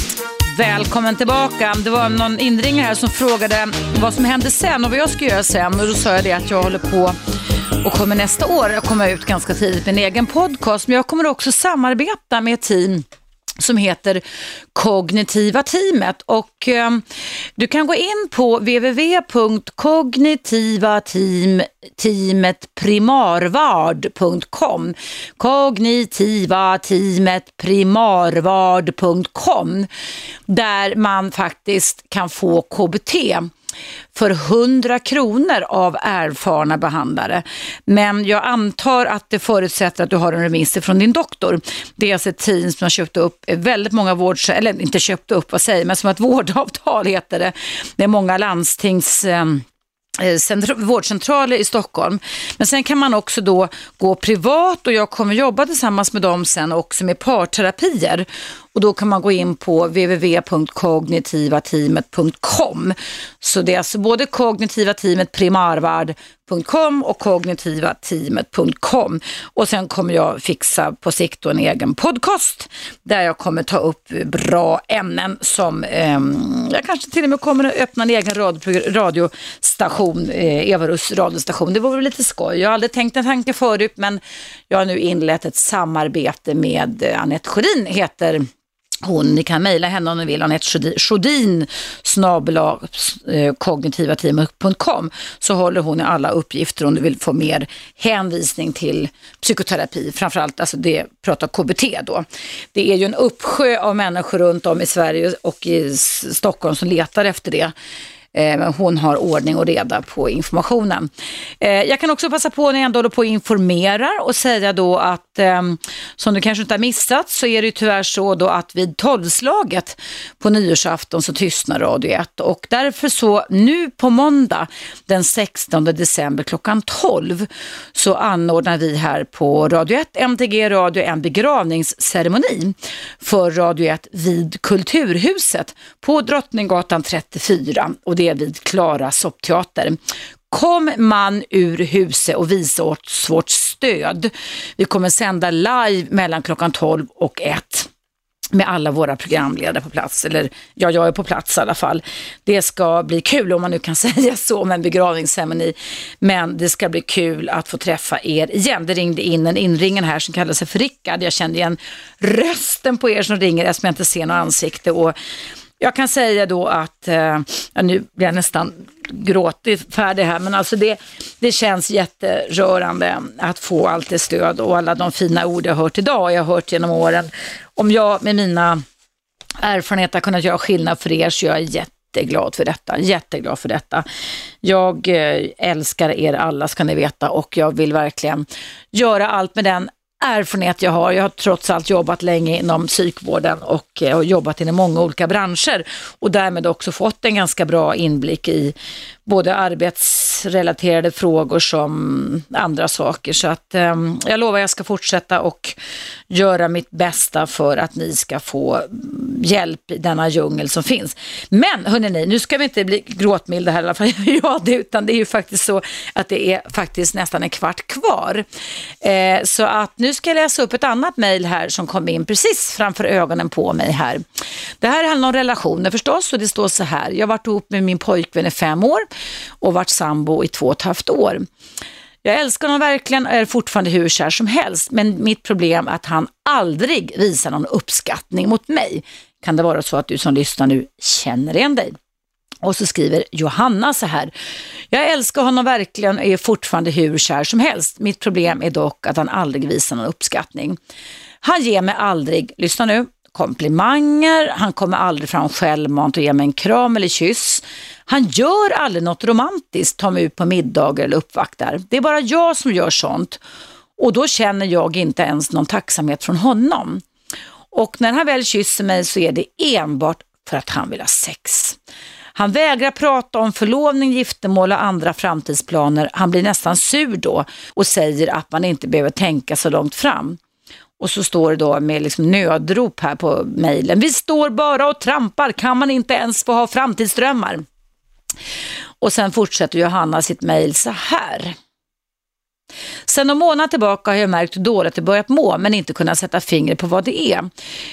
Välkommen tillbaka. Det var någon inringare här som frågade vad som hände sen och vad jag ska göra sen. Och då sa jag det att jag håller på och kommer nästa år komma ut ganska tidigt med en egen podcast. Men jag kommer också samarbeta med ett team som heter Kognitiva teamet. Och eh, du kan gå in på www.kognitivateametprimarvard.com Kognitiva teamet primarvard.com där man faktiskt kan få KBT för 100 kronor av erfarna behandlare. Men jag antar att det förutsätter att du har en remiss från din doktor. Det är alltså ett team som har köpt upp väldigt många vård, eller inte köpt upp, vad säger men som ett vårdavtal heter det. Det är många landstings ehm, eh, vårdcentraler i Stockholm. Men sen kan man också då gå privat och jag kommer jobba tillsammans med dem sen också med parterapier. Och då kan man gå in på www.kognitivateamet.com. Så det är alltså både kognitiva teamet primarvard.com och kognitiva teamet.com. Och sen kommer jag fixa på sikt en egen podcast där jag kommer ta upp bra ämnen som eh, jag kanske till och med kommer att öppna en egen radio, radiostation, eh, Eva radiostation. Det vore lite skoj. Jag har aldrig tänkt en tanke förut men jag har nu inlett ett samarbete med eh, Anette Sjödin heter hon, ni kan mejla henne om ni vill, Anette Sjödin eh, kognitivateamet.com så håller hon i alla uppgifter om du vill få mer hänvisning till psykoterapi, framförallt alltså det pratar KBT då. Det är ju en uppsjö av människor runt om i Sverige och i Stockholm som letar efter det. Eh, hon har ordning och reda på informationen. Eh, jag kan också passa på när jag ändå håller på och informerar och säga då att ehm, som du kanske inte har missat så är det ju tyvärr så då att vid tolvslaget på nyårsafton så tystnar Radio 1 och därför så nu på måndag den 16 december klockan 12 så anordnar vi här på Radio 1, MTG Radio en begravningsceremoni för Radio 1 vid Kulturhuset på Drottninggatan 34 och det vid Klara soppteater. Kom man ur huset och visa oss vårt stöd. Vi kommer sända live mellan klockan 12 och 1 med alla våra programledare på plats, eller ja, jag är på plats i alla fall. Det ska bli kul, om man nu kan säga så, med en begravningsceremoni. Men det ska bli kul att få träffa er igen. Det ringde in en inringen här som kallar sig för Rickard. Jag kände igen rösten på er som ringer eftersom jag inte ser något ansikte. Och jag kan säga då att, eh, nu blir jag nästan gråtig färdig här, men alltså det, det känns jätterörande att få allt det stöd och alla de fina ord jag hört idag och jag har hört genom åren. Om jag med mina erfarenheter har kunnat göra skillnad för er så jag är jätteglad för detta, jätteglad för detta. Jag eh, älskar er alla ska ni veta och jag vill verkligen göra allt med den erfarenhet jag har. Jag har trots allt jobbat länge inom psykvården och, eh, och jobbat inom många olika branscher och därmed också fått en ganska bra inblick i både arbetsrelaterade frågor som andra saker. Så att eh, jag lovar jag ska fortsätta och göra mitt bästa för att ni ska få hjälp i denna djungel som finns. Men hörni, nu ska vi inte bli gråtmilda här i alla fall, ja, det, utan det är ju faktiskt så att det är faktiskt nästan en kvart kvar. Eh, så att nu ska jag läsa upp ett annat mejl här som kom in precis framför ögonen på mig här. Det här handlar om relationer förstås och det står så här. Jag har varit ihop med min pojkvän i fem år och varit sambo i två och ett halvt år. Jag älskar honom verkligen och är fortfarande hur kär som helst, men mitt problem är att han aldrig visar någon uppskattning mot mig. Kan det vara så att du som lyssnar nu känner igen dig? Och så skriver Johanna så här. Jag älskar honom verkligen och är fortfarande hur kär som helst. Mitt problem är dock att han aldrig visar någon uppskattning. Han ger mig aldrig, lyssna nu, komplimanger, han kommer aldrig fram självmant och ger mig en kram eller kyss. Han gör aldrig något romantiskt, tar mig ut på middagar eller uppvaktar. Det är bara jag som gör sånt och då känner jag inte ens någon tacksamhet från honom. Och när han väl kysser mig så är det enbart för att han vill ha sex. Han vägrar prata om förlovning, giftermål och andra framtidsplaner. Han blir nästan sur då och säger att man inte behöver tänka så långt fram. Och så står det då med liksom nödrop här på mejlen. Vi står bara och trampar, kan man inte ens få ha framtidsdrömmar? Och sen fortsätter Johanna sitt mejl så här. Sen någon månad tillbaka har jag märkt hur dåligt det börjat må, men inte kunnat sätta fingret på vad det är.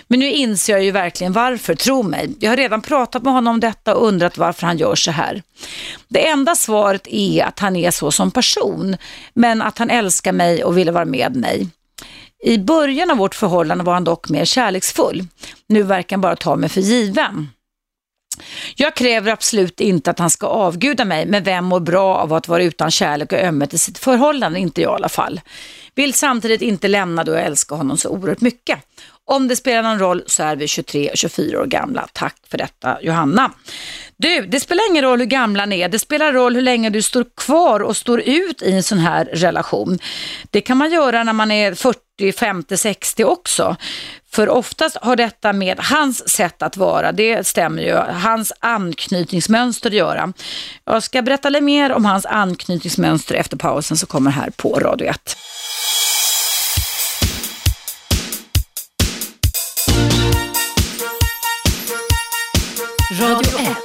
Men nu inser jag ju verkligen varför, tro mig. Jag har redan pratat med honom om detta och undrat varför han gör så här. Det enda svaret är att han är så som person, men att han älskar mig och vill vara med mig. I början av vårt förhållande var han dock mer kärleksfull. Nu verkar han bara ta mig för given. Jag kräver absolut inte att han ska avguda mig, men vem mår bra av att vara utan kärlek och ömhet i sitt förhållande? Inte jag i alla fall. Vill samtidigt inte lämna då jag älskar honom så oerhört mycket. Om det spelar någon roll så är vi 23 och 24 år gamla. Tack för detta Johanna. Du, det spelar ingen roll hur gamla ni är. Det spelar roll hur länge du står kvar och står ut i en sån här relation. Det kan man göra när man är 40, 50, 60 också. För oftast har detta med hans sätt att vara, det stämmer ju, hans anknytningsmönster att göra. Jag ska berätta lite mer om hans anknytningsmönster efter pausen som kommer här på Radio 1. Radio 1.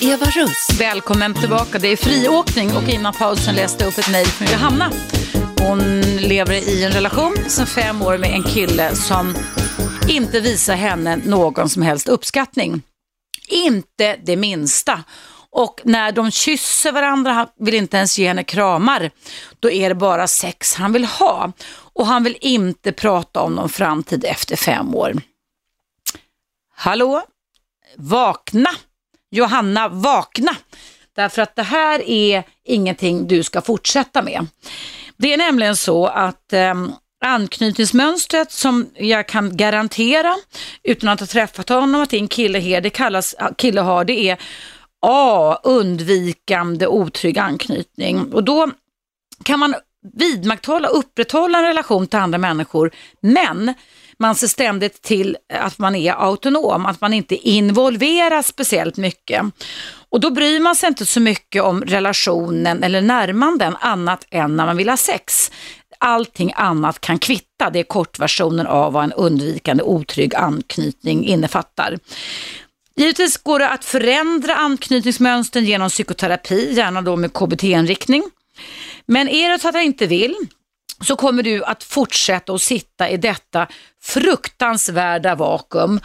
Eva Russ. Välkommen tillbaka. Det är friåkning och innan pausen läste jag upp ett mejl från Johanna. Hon lever i en relation sedan fem år med en kille som inte visar henne någon som helst uppskattning. Inte det minsta. Och när de kysser varandra, han vill inte ens ge henne kramar, då är det bara sex han vill ha. Och han vill inte prata om någon framtid efter fem år. Hallå? Vakna! Johanna, vakna! Därför att det här är ingenting du ska fortsätta med. Det är nämligen så att eh, anknytningsmönstret som jag kan garantera utan att ha träffat honom att en kille, här, det kallas, kille har, det är A. Undvikande otrygg anknytning. Och då kan man vidmakthålla, upprätthålla en relation till andra människor, men man ser ständigt till att man är autonom, att man inte involveras speciellt mycket. Och då bryr man sig inte så mycket om relationen eller närmanden annat än när man vill ha sex. Allting annat kan kvitta, det är kortversionen av vad en undvikande otrygg anknytning innefattar. Givetvis går det att förändra anknytningsmönstren genom psykoterapi, gärna då med KBT-inriktning. Men är det så att jag inte vill, så kommer du att fortsätta att sitta i detta fruktansvärda vakuum.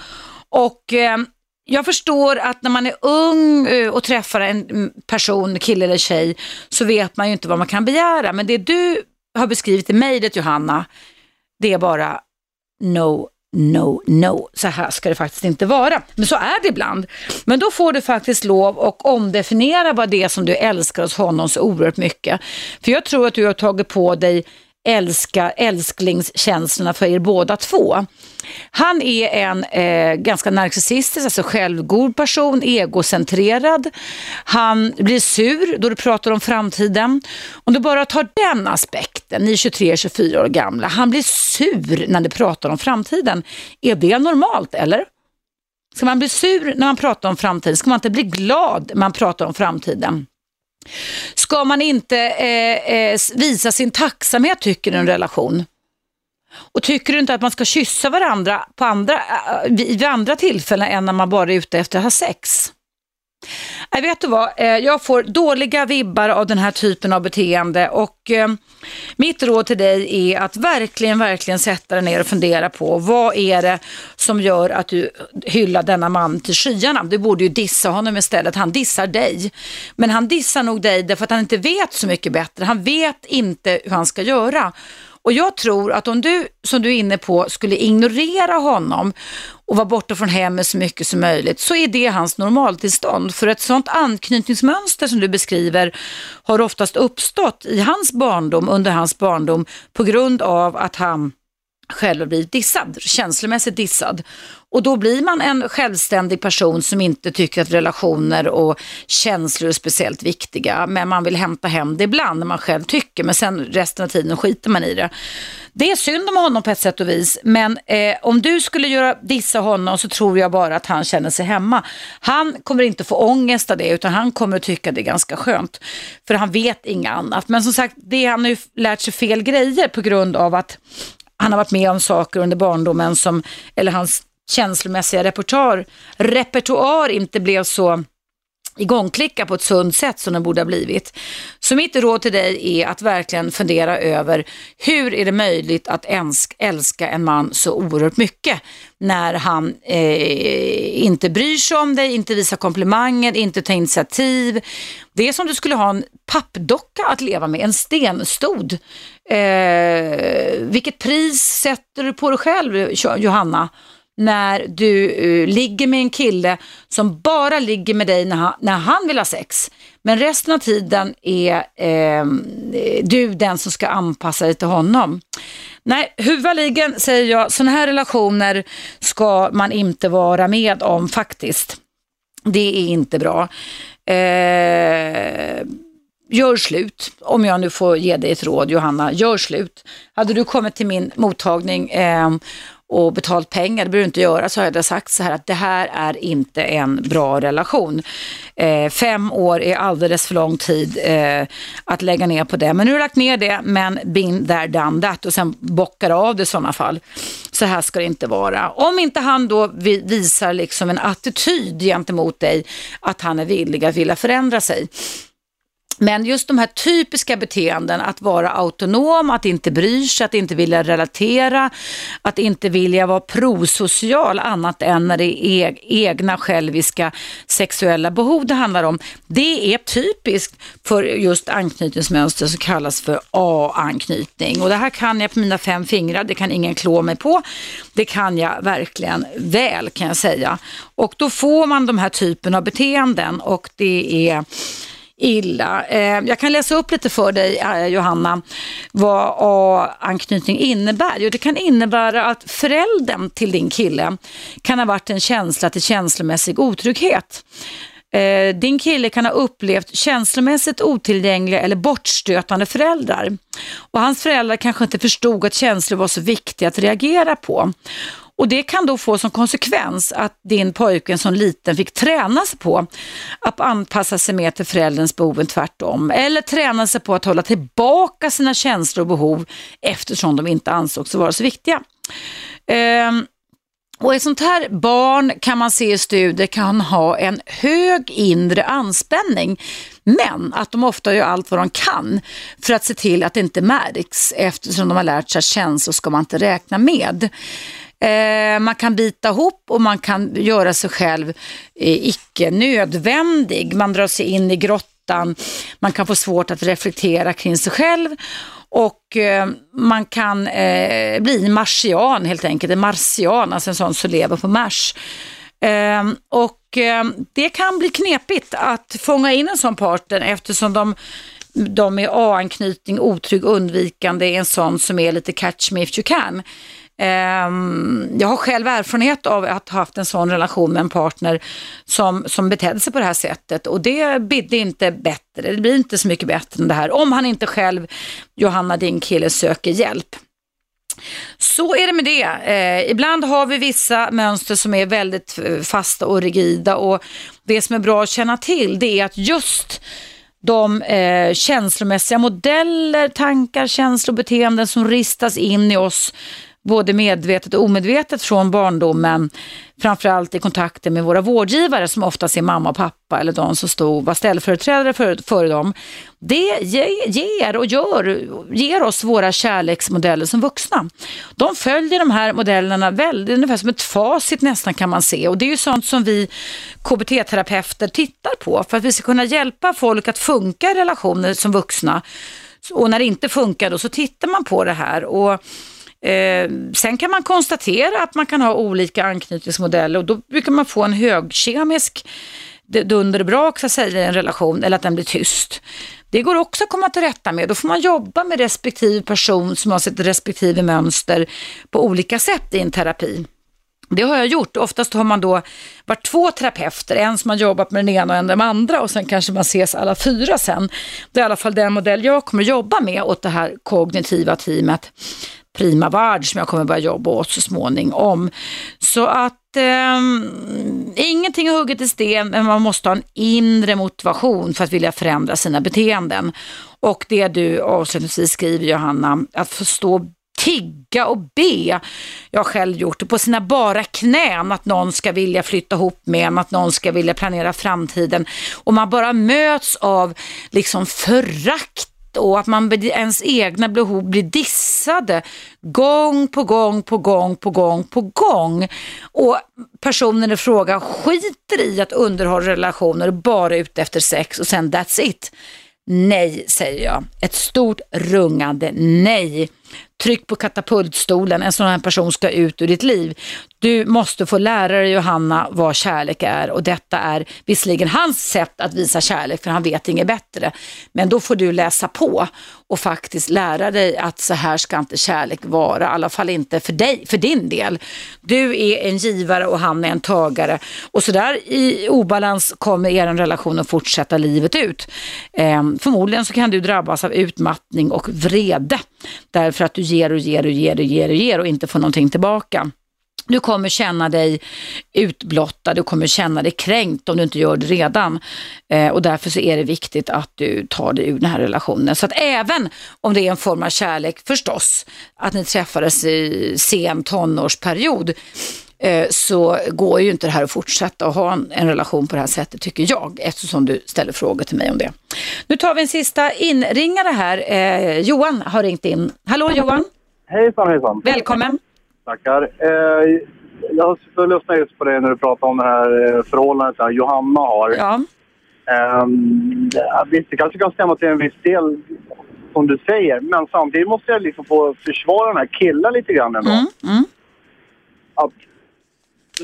Och eh, jag förstår att när man är ung eh, och träffar en mm, person, kille eller tjej, så vet man ju inte vad man kan begära. Men det du har beskrivit i mejlet Johanna, det är bara no, no, no. Så här ska det faktiskt inte vara. Men så är det ibland. Men då får du faktiskt lov att omdefiniera vad det är som du älskar hos honom så oerhört mycket. För jag tror att du har tagit på dig älska älsklingskänslorna för er båda två. Han är en eh, ganska narcissistisk, alltså självgod person, egocentrerad. Han blir sur då du pratar om framtiden. Om du bara tar den aspekten, ni är 23-24 år gamla, han blir sur när du pratar om framtiden. Är det normalt eller? Ska man bli sur när man pratar om framtiden? Ska man inte bli glad när man pratar om framtiden? Ska man inte eh, eh, visa sin tacksamhet tycker du en relation? Och tycker du inte att man ska kyssa varandra på andra, eh, vid andra tillfällen än när man bara är ute efter att ha sex? Nej vet du vad, eh, jag får dåliga vibbar av den här typen av beteende och eh, mitt råd till dig är att verkligen, verkligen sätta dig ner och fundera på vad är det som gör att du hyllar denna man till skyarna. Du borde ju dissa honom istället, han dissar dig. Men han dissar nog dig därför att han inte vet så mycket bättre, han vet inte hur han ska göra. Och jag tror att om du, som du är inne på, skulle ignorera honom och vara borta från hemmet så mycket som möjligt så är det hans normaltillstånd. För ett sånt anknytningsmönster som du beskriver har oftast uppstått i hans barndom, under hans barndom på grund av att han själv och blivit dissad, känslomässigt dissad. Och då blir man en självständig person som inte tycker att relationer och känslor är speciellt viktiga. Men man vill hämta hem det ibland när man själv tycker. Men sen resten av tiden skiter man i det. Det är synd om honom på ett sätt och vis. Men eh, om du skulle göra dissa honom så tror jag bara att han känner sig hemma. Han kommer inte få ångest av det utan han kommer att tycka det är ganska skönt. För han vet inget annat. Men som sagt, det, han har ju lärt sig fel grejer på grund av att han har varit med om saker under barndomen som, eller hans känslomässiga repertoar, repertoar inte blev så igångklicka på ett sunt sätt som den borde ha blivit. Så mitt råd till dig är att verkligen fundera över hur är det möjligt att älska en man så oerhört mycket när han eh, inte bryr sig om dig, inte visar komplimanger, inte tar initiativ. Det är som du skulle ha en pappdocka att leva med, en stenstod. Eh, vilket pris sätter du på dig själv, Johanna? När du uh, ligger med en kille som bara ligger med dig när han, när han vill ha sex. Men resten av tiden är eh, du den som ska anpassa dig till honom. Nej, huvudligen säger jag, sådana här relationer ska man inte vara med om faktiskt. Det är inte bra. Eh, gör slut, om jag nu får ge dig ett råd Johanna, gör slut. Hade du kommit till min mottagning eh, och betalt pengar, det behöver du inte göra, så har jag sagt så här att det här är inte en bra relation. Eh, fem år är alldeles för lång tid eh, att lägga ner på det. Men nu har du lagt ner det, men been there, done that och sen bockar av det i sådana fall. Så här ska det inte vara. Om inte han då visar liksom en attityd gentemot dig, att han är villig att vilja förändra sig men just de här typiska beteenden, att vara autonom, att inte bry sig, att inte vilja relatera, att inte vilja vara prosocial annat än när det är egna själviska sexuella behov det handlar om. Det är typiskt för just anknytningsmönster som kallas för A-anknytning. Och det här kan jag på mina fem fingrar, det kan ingen klå mig på. Det kan jag verkligen väl kan jag säga. Och då får man de här typen av beteenden och det är illa. Eh, jag kan läsa upp lite för dig, eh, Johanna, vad A-anknytning innebär. Jo, det kan innebära att föräldern till din kille kan ha varit en känsla till känslomässig otrygghet. Eh, din kille kan ha upplevt känslomässigt otillgängliga eller bortstötande föräldrar. Och hans föräldrar kanske inte förstod att känslor var så viktiga att reagera på. Och Det kan då få som konsekvens att din pojke som liten fick träna sig på att anpassa sig mer till förälderns behov än tvärtom. Eller träna sig på att hålla tillbaka sina känslor och behov eftersom de inte ansågs vara så viktiga. Ehm. och ett sånt här barn kan man se i studier kan ha en hög inre anspänning men att de ofta gör allt vad de kan för att se till att det inte märks eftersom de har lärt sig att känslor ska man inte räkna med. Eh, man kan bita ihop och man kan göra sig själv eh, icke nödvändig. Man drar sig in i grottan, man kan få svårt att reflektera kring sig själv och eh, man kan eh, bli marsian helt enkelt, en marsian, alltså en sån som lever på Mars. Ehm, eh, och det kan bli knepigt att fånga in en sån partner eftersom de de med A-anknytning, otrygg, undvikande är en sån som är lite catch me if you can. Ehm, jag har själv erfarenhet av att ha haft en sån relation med en partner som, som betedde sig på det här sättet och det bidde inte bättre. Det blir inte så mycket bättre än det här om han inte själv, Johanna din kille, söker hjälp. Så är det med det. Eh, ibland har vi vissa mönster som är väldigt eh, fasta och rigida och det som är bra att känna till det är att just de eh, känslomässiga modeller, tankar, känslor, beteenden som ristas in i oss både medvetet och omedvetet från barndomen, framförallt i kontakter med våra vårdgivare som oftast är mamma och pappa eller de som stod, var ställföreträdare för, för dem. Det ger och gör, ger oss våra kärleksmodeller som vuxna. De följer de här modellerna väldigt, ungefär som ett facit nästan kan man se och det är ju sånt som vi KBT-terapeuter tittar på för att vi ska kunna hjälpa folk att funka i relationer som vuxna. Och när det inte funkar då så tittar man på det här och Eh, sen kan man konstatera att man kan ha olika anknytningsmodeller och då brukar man få en högkemisk dunderbrak så att säga, i en relation eller att den blir tyst. Det går också att komma till rätta med. Då får man jobba med respektive person som har sitt respektive mönster på olika sätt i en terapi. Det har jag gjort. Oftast har man då varit två terapeuter, en som har jobbat med den ena och en med den andra och sen kanske man ses alla fyra sen. Det är i alla fall den modell jag kommer jobba med åt det här kognitiva teamet. Prima Vard som jag kommer börja jobba åt så småningom. Så att eh, ingenting är hugget i sten men man måste ha en inre motivation för att vilja förändra sina beteenden. Och det du avslutningsvis skriver Johanna, att förstå tigga och be. Jag har själv gjort det på sina bara knän att någon ska vilja flytta ihop med en, att någon ska vilja planera framtiden och man bara möts av liksom förakt och att man ens egna behov blir dissade gång på gång på gång på gång på gång. Och personen i fråga skiter i att underhålla relationer bara ute efter sex och sen that's it. Nej, säger jag. Ett stort rungande nej. Tryck på katapultstolen, en sån här person ska ut ur ditt liv. Du måste få lära dig Johanna vad kärlek är och detta är visserligen hans sätt att visa kärlek för han vet inget bättre. Men då får du läsa på och faktiskt lära dig att så här ska inte kärlek vara, i alla fall inte för dig, för din del. Du är en givare och han är en tagare och så där i obalans kommer er relation att fortsätta livet ut. Ehm, förmodligen så kan du drabbas av utmattning och vrede därför för att du ger och ger och ger och ger och ger och inte får någonting tillbaka. Du kommer känna dig utblottad, du kommer känna dig kränkt om du inte gör det redan. Eh, och därför så är det viktigt att du tar dig ur den här relationen. Så att även om det är en form av kärlek, förstås, att ni träffades i sen tonårsperiod, så går ju inte det här att fortsätta att ha en, relation på det här sättet tycker jag, eftersom du ställer frågor till mig om det. Nu tar vi en sista inringare här. Eh, Johan har ringt in. Hallå Johan! Hejsan hejsan! Välkommen! Tackar. Eh, jag har lyssnat just på det när du pratar om det här eh, förhållandet som Johanna har. Ja. Eh, visst, det kanske kan stämma till en viss del som du säger. Men samtidigt måste jag liksom få försvara den här killen lite grann ändå. Mm, mm. Att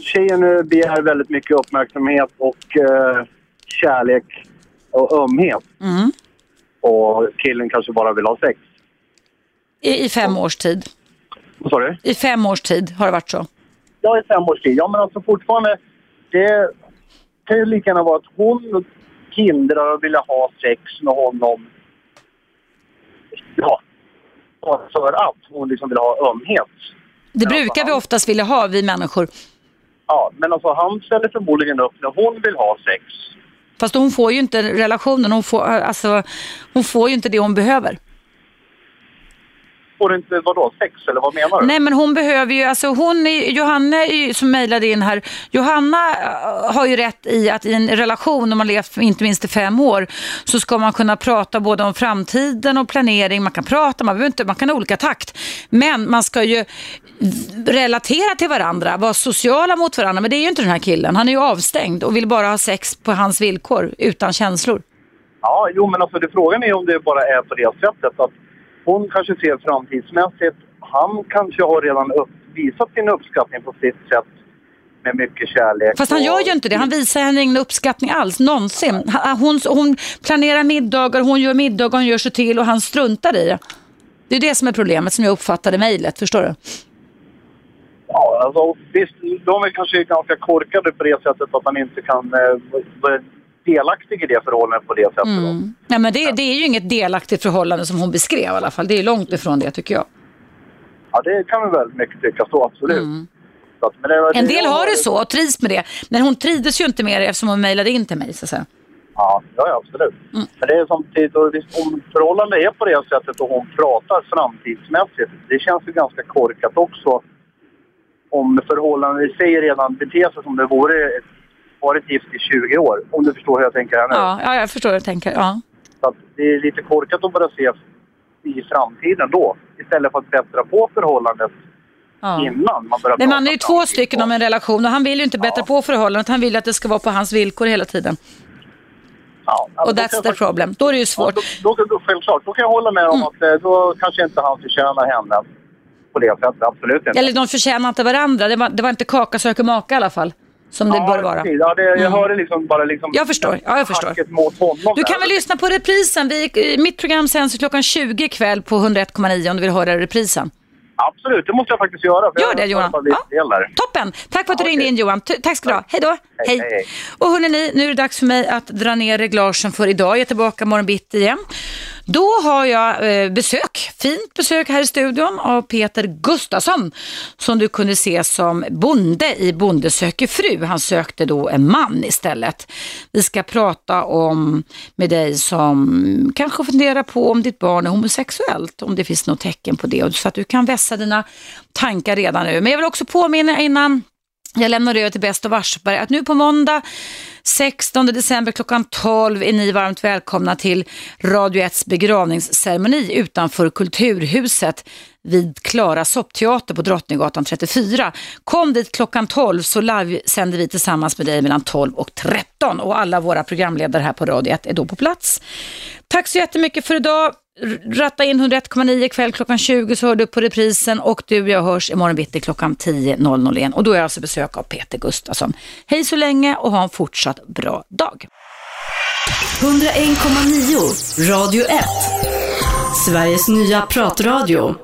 tjejen begär väldigt mycket uppmärksamhet och eh, kärlek och ömhet. Mm. Och killen kanske bara vill ha sex. I, i fem års tid. Vad sa du? I fem års tid har det varit så? Ja, i fem års tid. Ja, men alltså fortfarande, det kan ju lika gärna vara att hon hindrar och vill ha sex med honom. Ja, för att hon liksom vill ha ömhet. Det brukar vi oftast vilja ha, vi människor. Ja, men alltså han ställer förmodligen upp när hon vill ha sex. Fast hon får ju inte relationen, hon får, alltså, hon får ju inte det hon behöver får inte, vadå, sex eller vad menar du? Nej men hon behöver ju, alltså hon, Johanna som mejlade in här, Johanna äh, har ju rätt i att i en relation, om man levt inte minst i fem år, så ska man kunna prata både om framtiden och planering, man kan prata, man, inte, man kan ha olika takt, men man ska ju relatera till varandra, vara sociala mot varandra, men det är ju inte den här killen, han är ju avstängd och vill bara ha sex på hans villkor, utan känslor. Ja, jo men alltså det, frågan är om det bara är på det sättet att hon kanske ser framtidsmässigt. Han kanske har redan upp, visat sin uppskattning på sitt sätt med mycket kärlek. Fast han gör ju inte det. Han visar henne ingen uppskattning alls, någonsin. Hon, hon planerar middagar, hon gör middagar, hon gör sig till och han struntar i det. Det är det som är problemet som jag uppfattade mejlet, förstår du? Alltså visst, de är kanske ganska korkade på det sättet att man inte kan eh, delaktig i det förhållandet på det sättet. Mm. Nej, men det, det, är ju inget delaktigt förhållande som hon beskrev i alla fall. Det är långt ifrån det tycker jag. Ja, det kan vi väl mycket tycka så, absolut. Mm. Så, det, det, en del har det så och trivs med det. Men hon trivdes ju inte med det eftersom hon mejlade in till mig. Så att säga. Ja, ja, absolut. Mm. Men det är samtidigt, om förhållandet är på det sättet och hon pratar framtidsmässigt, det känns ju ganska korkat också. Om förhållandet i sig redan beter sig som det vore varit gift i 20 år, om du förstår hur jag tänker här nu. Ja, ja jag förstår hur du tänker. Ja. Så det är lite korkat att börja se i framtiden då, istället för att bättra på förhållandet ja. innan man börjar Men man är ju två stycken om en relation och han vill ju inte bättra ja. på förhållandet, han vill att det ska vara på hans villkor hela tiden. Ja, alltså och that's the problem. Då är det ju svårt. Ja, då, då, då, självklart, då kan jag hålla med om mm. att eh, då kanske inte han förtjänar henne på det sättet. Absolut inte. Eller de förtjänar inte varandra. Det var, det var inte kaka söker maka i alla fall som det ja, bör vara. Ja, det, jag mm. hörde liksom bara liksom jag förstår. Ja, jag förstår. Du kan väl lyssna på reprisen. Vi, mitt program sänds klockan 20 ikväll på 101,9 om du vill höra reprisen. Absolut, det måste jag faktiskt göra. Gör det Johan. Ja. Toppen! Tack för att du ja, ringde in Johan. Tack ska du ha. Hej då. Hej. hej. Och hörni, nu är det dags för mig att dra ner reglagen för idag. Jag är tillbaka morgon bitti igen. Då har jag eh, besök, fint besök här i studion av Peter Gustafsson som du kunde se som bonde i Bonde söker fru. Han sökte då en man istället. Vi ska prata om med dig som kanske funderar på om ditt barn är homosexuellt, om det finns något tecken på det så att du kan vässa dina tankar redan nu. Men jag vill också påminna innan jag lämnar över till Bäst och Varsberg att nu på måndag 16 december klockan 12 är ni varmt välkomna till Radio 1s begravningsceremoni utanför Kulturhuset vid Klara soppteater på Drottninggatan 34. Kom dit klockan 12 så livesänder vi tillsammans med dig mellan 12 och 13 och alla våra programledare här på Radio 1 är då på plats. Tack så jättemycket för idag. Ratta in 101,9 kväll klockan 20 så hör du på reprisen och du och jag hörs imorgon bitti klockan 10.00 igen och då är jag alltså besök av Peter Gustafsson. Hej så länge och ha en fortsatt bra dag. 101,9 Radio 1 Sveriges nya pratradio